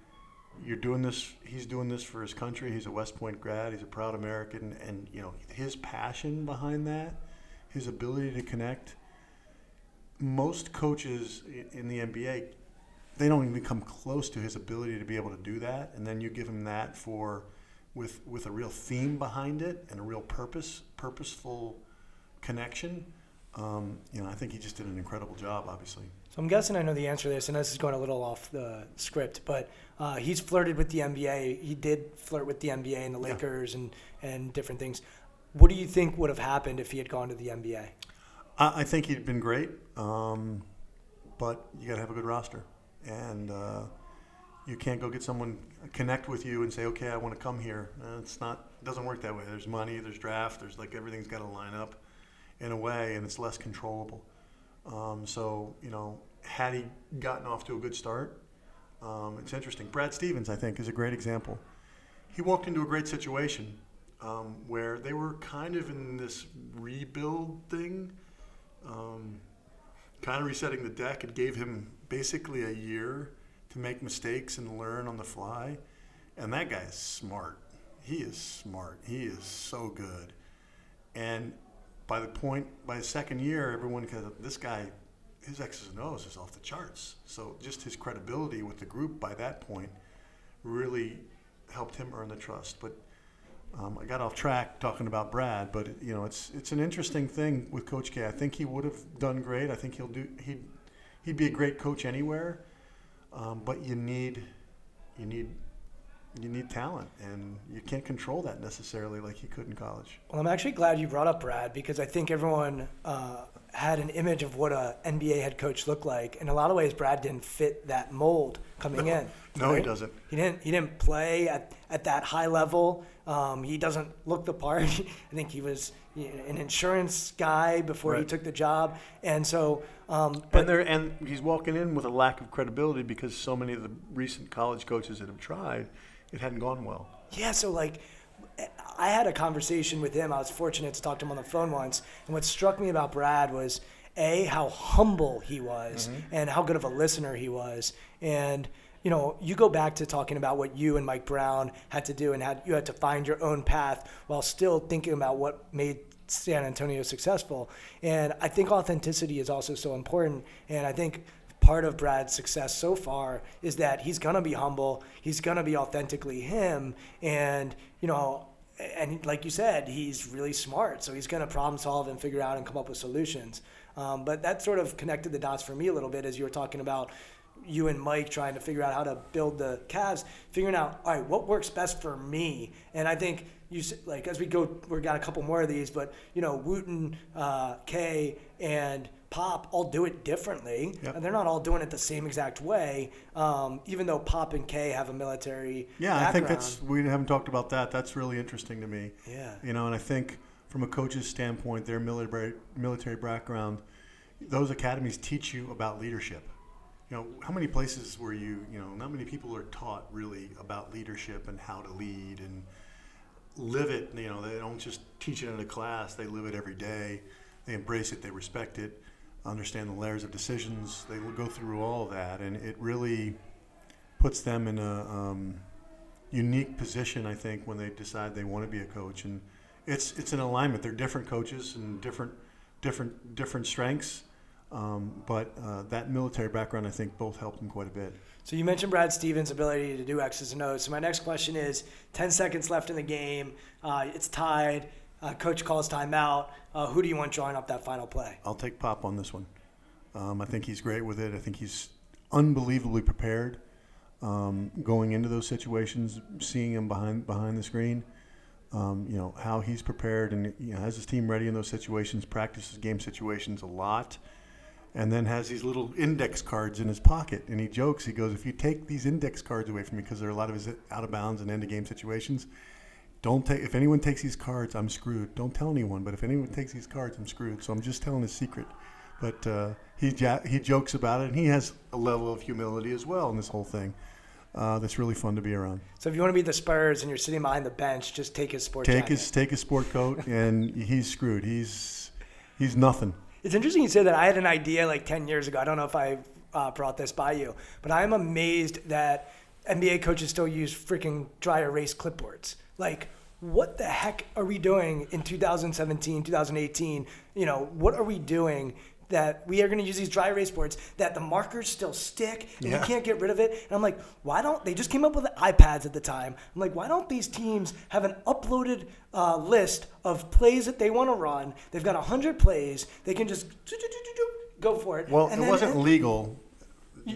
you're doing this he's doing this for his country he's a west point grad he's a proud american and you know his passion behind that his ability to connect most coaches in the nba they don't even come close to his ability to be able to do that and then you give him that for with with a real theme behind it and a real purpose purposeful connection um, you know i think he just did an incredible job obviously So I'm guessing I know the answer to this, and this is going a little off the script, but uh, he's flirted with the NBA. He did flirt with the NBA and the Yeah. Lakers and, and different things. What do you think would have happened if he had gone to the NBA? I, I think he'd been great, um, but you got to have a good roster, and uh, you can't go get someone connect with you and say, "Okay, I want to come here." Uh, it's not. It doesn't work that way. There's money. There's draft. There's like everything's got to line up in a way, and it's less controllable. Um, so you know, had he gotten off to a good start, um, it's interesting. Brad Stevens, I think, is a great example. He walked into a great situation um, where they were kind of in this rebuild thing um, kind of resetting the deck. It gave him basically a year to make mistakes and learn on the fly. And that guy is smart. He is smart. He is so good. And by the point, by the second year, everyone kind of, this guy, his X's and O's is off the charts. So just his credibility with the group by that point really helped him earn the trust. But um, I got off track talking about Brad, but you know it's it's an interesting thing with Coach K. I think he would have done great. I think he'll do he'd he'd be a great coach anywhere, um, but you need you need you need talent, and you can't control that necessarily like he could in college. Well, I'm actually glad you brought up Brad because I think everyone uh, had an image of what a NBA head coach looked like. In a lot of ways, Brad didn't fit that mold coming in. No, he doesn't. He didn't. He didn't play at, at that high level. Um, he doesn't look the part. I think he was an insurance guy before he took the job, and so. Um, but And there, and he's walking in with a lack of credibility because so many of the recent college coaches that have tried, it hadn't gone well. Yeah, so like I had a conversation with him. I was fortunate to talk to him on the phone once. And what struck me about Brad was A, how humble he was and how good of a listener he was. And, you know, you go back to talking about what you and Mike Brown had to do and had you had to find your own path while still thinking about what made San Antonio successful. And I think authenticity is also so important. And I think part of Brad's success so far is that he's gonna be humble, he's gonna be authentically him, and you know, and like you said, he's really smart, so he's gonna problem solve and figure out and come up with solutions. Um, but that sort of connected the dots for me a little bit as you were talking about you and Mike trying to figure out how to build the Cavs, figuring out all right what works best for me, and I think you like as we go, we've got a couple more of these, but you know, Wootten, uh, K, and Pop all do it differently, Yep. and they're not all doing it the same exact way. Um, even though Pop and K have a military Yeah, I think that's we haven't talked about that. That's really interesting to me. Yeah. You know, and I think from a coach's standpoint, their military military background, those academies teach you about leadership. You know, how many places where you, you know, not many people are taught really about leadership and how to lead and live it. You know, they don't just teach it in a class; they live it every day. They embrace it, they respect it, understand the layers of decisions. They go through all of that, and it really puts them in a um, unique position, I think, when they decide they want to be a coach. And it's it's an alignment. They're different coaches and different different different strengths. Um, but uh, that military background, I think, both helped them quite a bit. So you mentioned Brad Stevens' ability to do X's and O's. So my next question is: ten seconds left in the game. Uh, it's tied. Uh, coach calls timeout. Uh, who do you want drawing up that final play? I'll take Pop on this one. Um, I think he's great with it. I think he's unbelievably prepared um, going into those situations, seeing him behind behind the screen. Um, you know how he's prepared and you know, has his team ready in those situations. Practices game situations a lot, and then has these little index cards in his pocket. And he jokes. He goes, "If you take these index cards away from me, because there are a lot of his out of bounds and end of game situations." don't take if anyone takes these cards i'm screwed don't tell anyone but if anyone takes these cards i'm screwed so i'm just telling a secret but uh, he ja- he jokes about it and he has a level of humility as well in this whole thing uh, that's really fun to be around So if you want to be the Spurs and you're sitting behind the bench, just take his sport take jacket. his take his sport coat and he's screwed he's he's nothing It's interesting you say that. I had an idea like 10 years ago. I don't know if I uh, brought this by you, but I'm amazed that NBA coaches still use freaking dry erase clipboards. Like, what the heck are we doing in 2017, 2018? You know, what are we doing that we are going to use these dry erase boards that the markers still stick and Yeah. you can't get rid of it? And I'm like, why don't they just came up with iPads at the time? I'm like, why don't these teams have an uploaded uh, list of plays that they want to run? They've got 100 plays. They can just go for it. well And it then- wasn't and- legal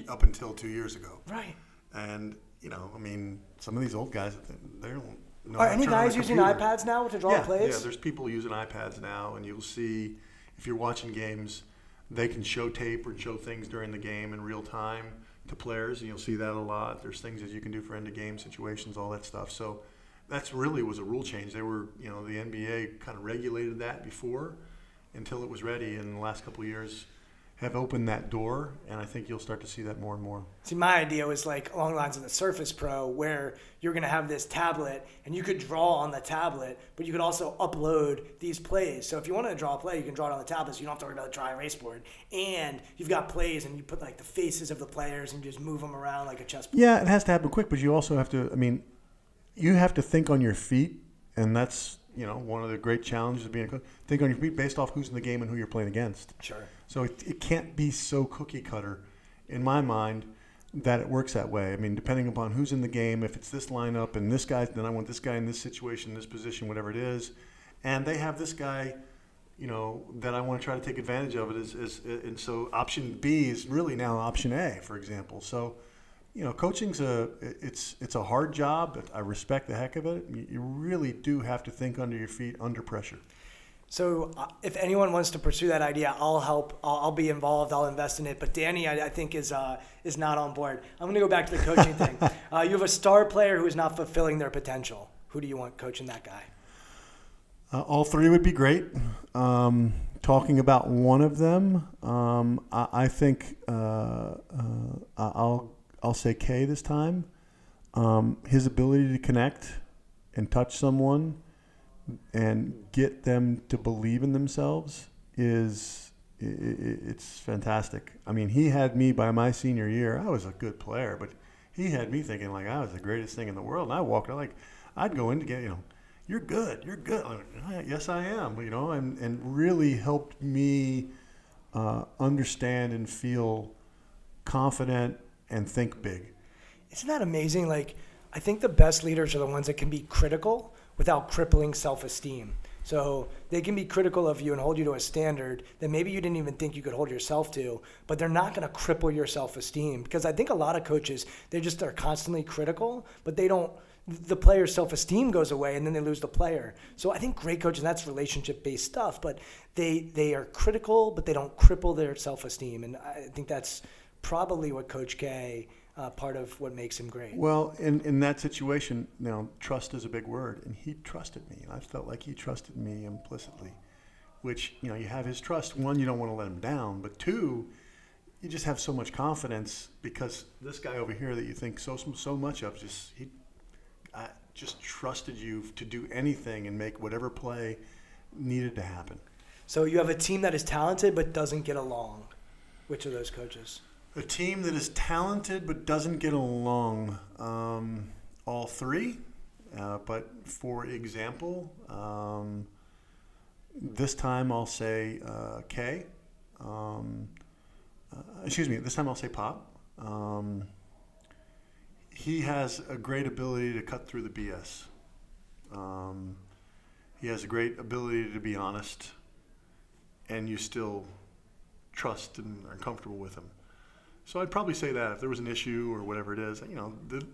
up until two years ago Right. and you know i mean some of these old guys they don't know Are any turn on a guys using iPads now to draw yeah, plays? Yeah, there's people using iPads now, and you'll see if you're watching games, they can show tape or show things during the game in real time to players, and you'll see that a lot. There's things that you can do for end of game situations, all that stuff. So that's really was a rule change. They were, you know, the NBA kind of regulated that before until it was ready, and in the last couple of years have opened that door, and I think you'll start to see that more and more. See, my idea was like along the lines of the Surface Pro, where you're going to have this tablet and you could draw on the tablet, but you could also upload these plays. So if you want to draw a play, you can draw it on the tablet, so you don't have to worry about the dry erase board. And you've got plays, and you put like the faces of the players and you just move them around like a chessboard. Yeah, it has to happen quick, but you also have to. I mean, you have to think on your feet, and that's you know one of the great challenges of being a coach. Think on your feet based off who's in the game and who you're playing against. Sure. So it, it can't be so cookie cutter, in my mind, that it works that way. I mean, depending upon who's in the game, if it's this lineup and this guy, then I want this guy in this situation, this position, whatever it is, and they have this guy, you know, that I want to try to take advantage of it. Is, is and so option B is really now option A, for example. So, you know, coaching's a it's it's a hard job, but I respect the heck of it. You, really do have to think under your feet under pressure. So uh, if anyone wants to pursue that idea, I'll help. I'll, I'll be involved. I'll invest in it. But Danny, I, I think is uh, is not on board. I'm going to go back to the coaching thing. Uh, you have a star player who is not fulfilling their potential. Who do you want coaching that guy? Uh, all three would be great. Um, talking about one of them, um, I, I think uh, uh, I'll I'll say K this time. Um, his ability to connect and touch someone and get them to believe in themselves is it's fantastic. I mean, he had me by my senior year. I was a good player, but he had me thinking like I was the greatest thing in the world. And I walked out like I'd go in to get you know, you're good, you're good. Like, yes, I am. You know, and and really helped me uh, understand and feel confident and think big. Isn't that amazing? Like, I think the best leaders are the ones that can be critical without crippling self esteem. So they can be critical of you and hold you to a standard that maybe you didn't even think you could hold yourself to, but they're not going to cripple your self esteem. Because I think a lot of coaches, they just are constantly critical, but they don't, the player's self esteem goes away and then they lose the player. So I think great coaches, that's relationship based stuff, but they, they are critical, but they don't cripple their self esteem. And I think that's probably what Coach K, uh, part of what makes him great. Well, in, in that situation, you know, trust is a big word, and he trusted me, and I felt like he trusted me implicitly. Which you know, you have his trust. One, you don't want to let him down, but two, you just have so much confidence because this guy over here that you think so so much of, just he, I just trusted you to do anything and make whatever play needed to happen. So you have a team that is talented but doesn't get along. Which of those coaches? A team that is talented but doesn't get along. Um, all three. Uh, but for example, um, this time I'll say uh, K. Um, uh, excuse me, this time I'll say Pop. Um, he has a great ability to cut through the BS. Um, he has a great ability to be honest, and you still trust and are comfortable with him. So I'd probably say that if there was an issue or whatever it is, you know, the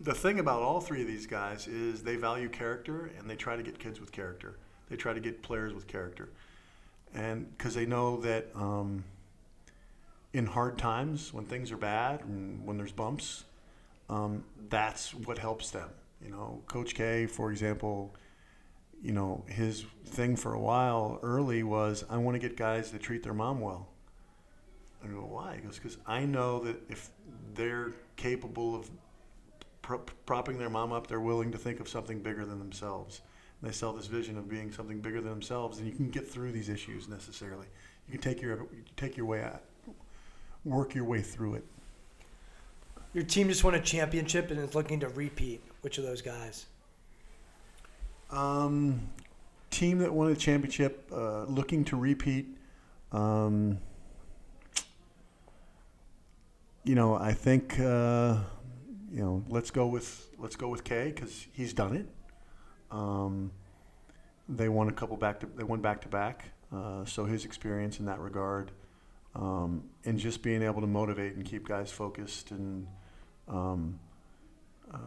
the thing about all three of these guys is they value character and they try to get kids with character. They try to get players with character, and because they know that um, in hard times when things are bad and when there's bumps, um, that's what helps them. You know, Coach K, for example, you know, his thing for a while early was I want to get guys that treat their mom well. I go, why? He goes, because I know that if they're capable of pro- propping their mom up, they're willing to think of something bigger than themselves. And they sell this vision of being something bigger than themselves, and you can get through these issues necessarily. You can take your take your way out, work your way through it. Your team just won a championship and is looking to repeat. Which of those guys? Um, team that won a championship, uh, looking to repeat. Um, you know, I think uh, you know. Let's go with let's go with K because he's done it. Um, they won a couple back to they won back to back, uh, so his experience in that regard, um, and just being able to motivate and keep guys focused and um, uh,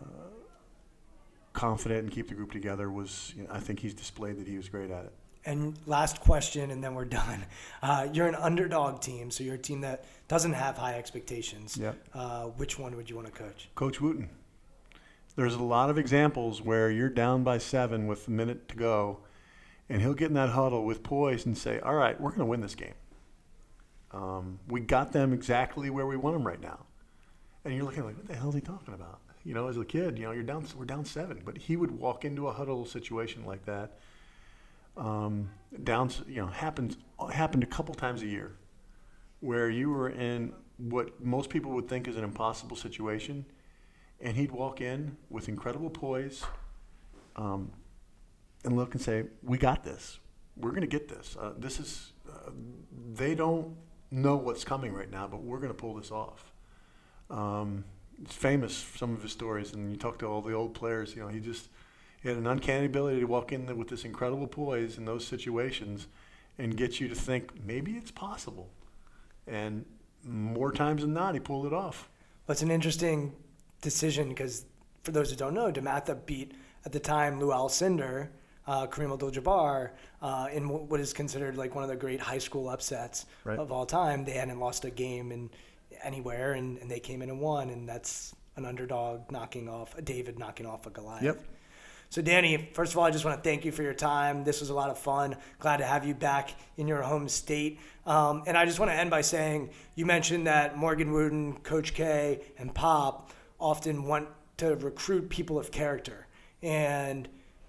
confident and keep the group together was. You know, I think he's displayed that he was great at it. And last question, and then we're done. Uh, you're an underdog team, so you're a team that doesn't have high expectations. Yep. Uh, which one would you want to coach? Coach Wootten. There's a lot of examples where you're down by seven with a minute to go, and he'll get in that huddle with poise and say, "All right, we're going to win this game. Um, we got them exactly where we want them right now." And you're looking like, "What the hell is he talking about?" You know, as a kid, you know, you're down, we're down seven, but he would walk into a huddle situation like that. Um, down, you know, happens happened a couple times a year, where you were in what most people would think is an impossible situation and he'd walk in with incredible poise um, and look and say, "We got this. We're going to get this. Uh, this is. Uh, they don't know what's coming right now, but we're going to pull this off." Um, it's famous some of his stories, and you talk to all the old players. You know, he just he had an uncanny ability to walk in with this incredible poise in those situations and get you to think maybe it's possible. And more times than not, he pulled it off. Well, it's an interesting decision because for those who don't know, DeMatha beat at the time Lou Alcindor, uh, Kareem Abdul-Jabbar uh, in what is considered like one of the great high school upsets Right. of all time. They hadn't lost a game in anywhere, and, and they came in and won, and that's an underdog knocking off a David knocking off a Goliath. Yep. So, Danny, first of all, I just want to thank you for your time. This was a lot of fun. Glad to have you back in your home state. Um, and I just want to end by saying you mentioned that Morgan Wootten, Coach K, and Pop often want to recruit people of character. And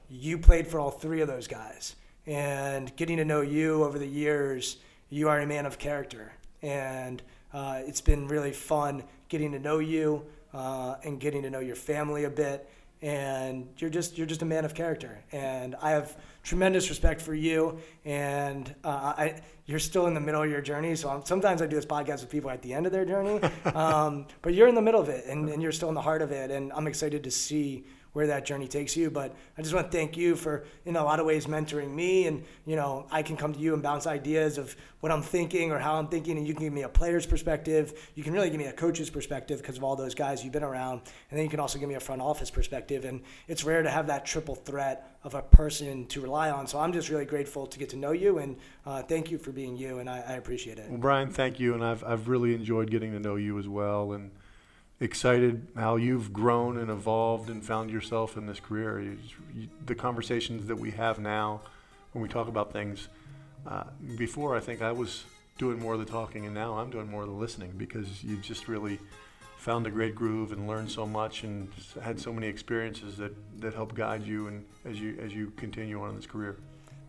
you played for all three of those guys. And getting to know you over the years, you are a man of character. And uh, it's been really fun getting to know you uh, and getting to know your family a bit and you're just you're just a man of character. And i have tremendous respect for you and uh, I, you're still in the middle of your journey so I'm, sometimes i do this podcast with people at the end of their journey um, but you're in the middle of it and, and you're still in the heart of it and i'm excited to see where that journey takes you but i just want to thank you for in a lot of ways mentoring me and you know i can come to you and bounce ideas of what i'm thinking or how i'm thinking and you can give me a player's perspective. You can really give me a coach's perspective because of all those guys you've been around and then you can also give me a front office perspective and it's rare to have that triple threat of a person to rely on so i'm just really grateful to get to know you and uh, thank you for being you and I, I appreciate it. Well, Brian, thank you, and I've I've really enjoyed getting to know you as well, and excited how you've grown and evolved and found yourself in this career. You, you, the conversations that we have now, when we talk about things, uh, before I think I was doing more of the talking, and now I'm doing more of the listening because you've just really found a great groove and learned so much and had so many experiences that that help guide you and as you as you continue on in this career.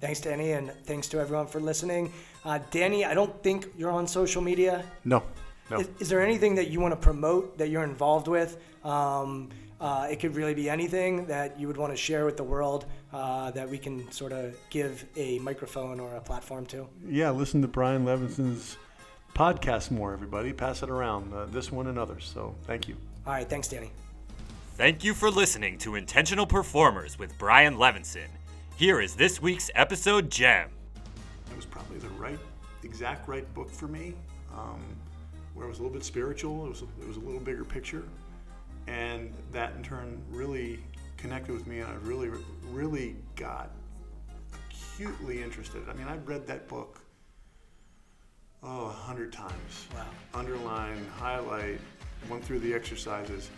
thanks danny and thanks to everyone for listening uh, danny i don't think you're on social media No, no. Is, is there anything that you want to promote that you're involved with? Um, uh, it could really be anything that you would want to share with the world uh, that we can sort of give a microphone or a platform to. yeah, listen to Brian Levinson's podcast more, everybody. Pass it around, uh, this one and others. So thank you. All right, thanks, Danny. Thank you for listening to Intentional Performers with Brian Levinson. Here is this week's episode gem. It was probably the right, exact right book for me, um, where it was a little bit spiritual. It was a, it was a little bigger picture, and that in turn really connected with me, and I really, really got acutely interested. I mean, I've read that book oh a hundred times. Wow. Underline, highlight, went through the exercises,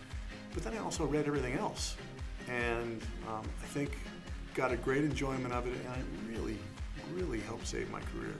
but then I also read everything else, and um, I think got a great enjoyment of it, and it really, really helped save my career.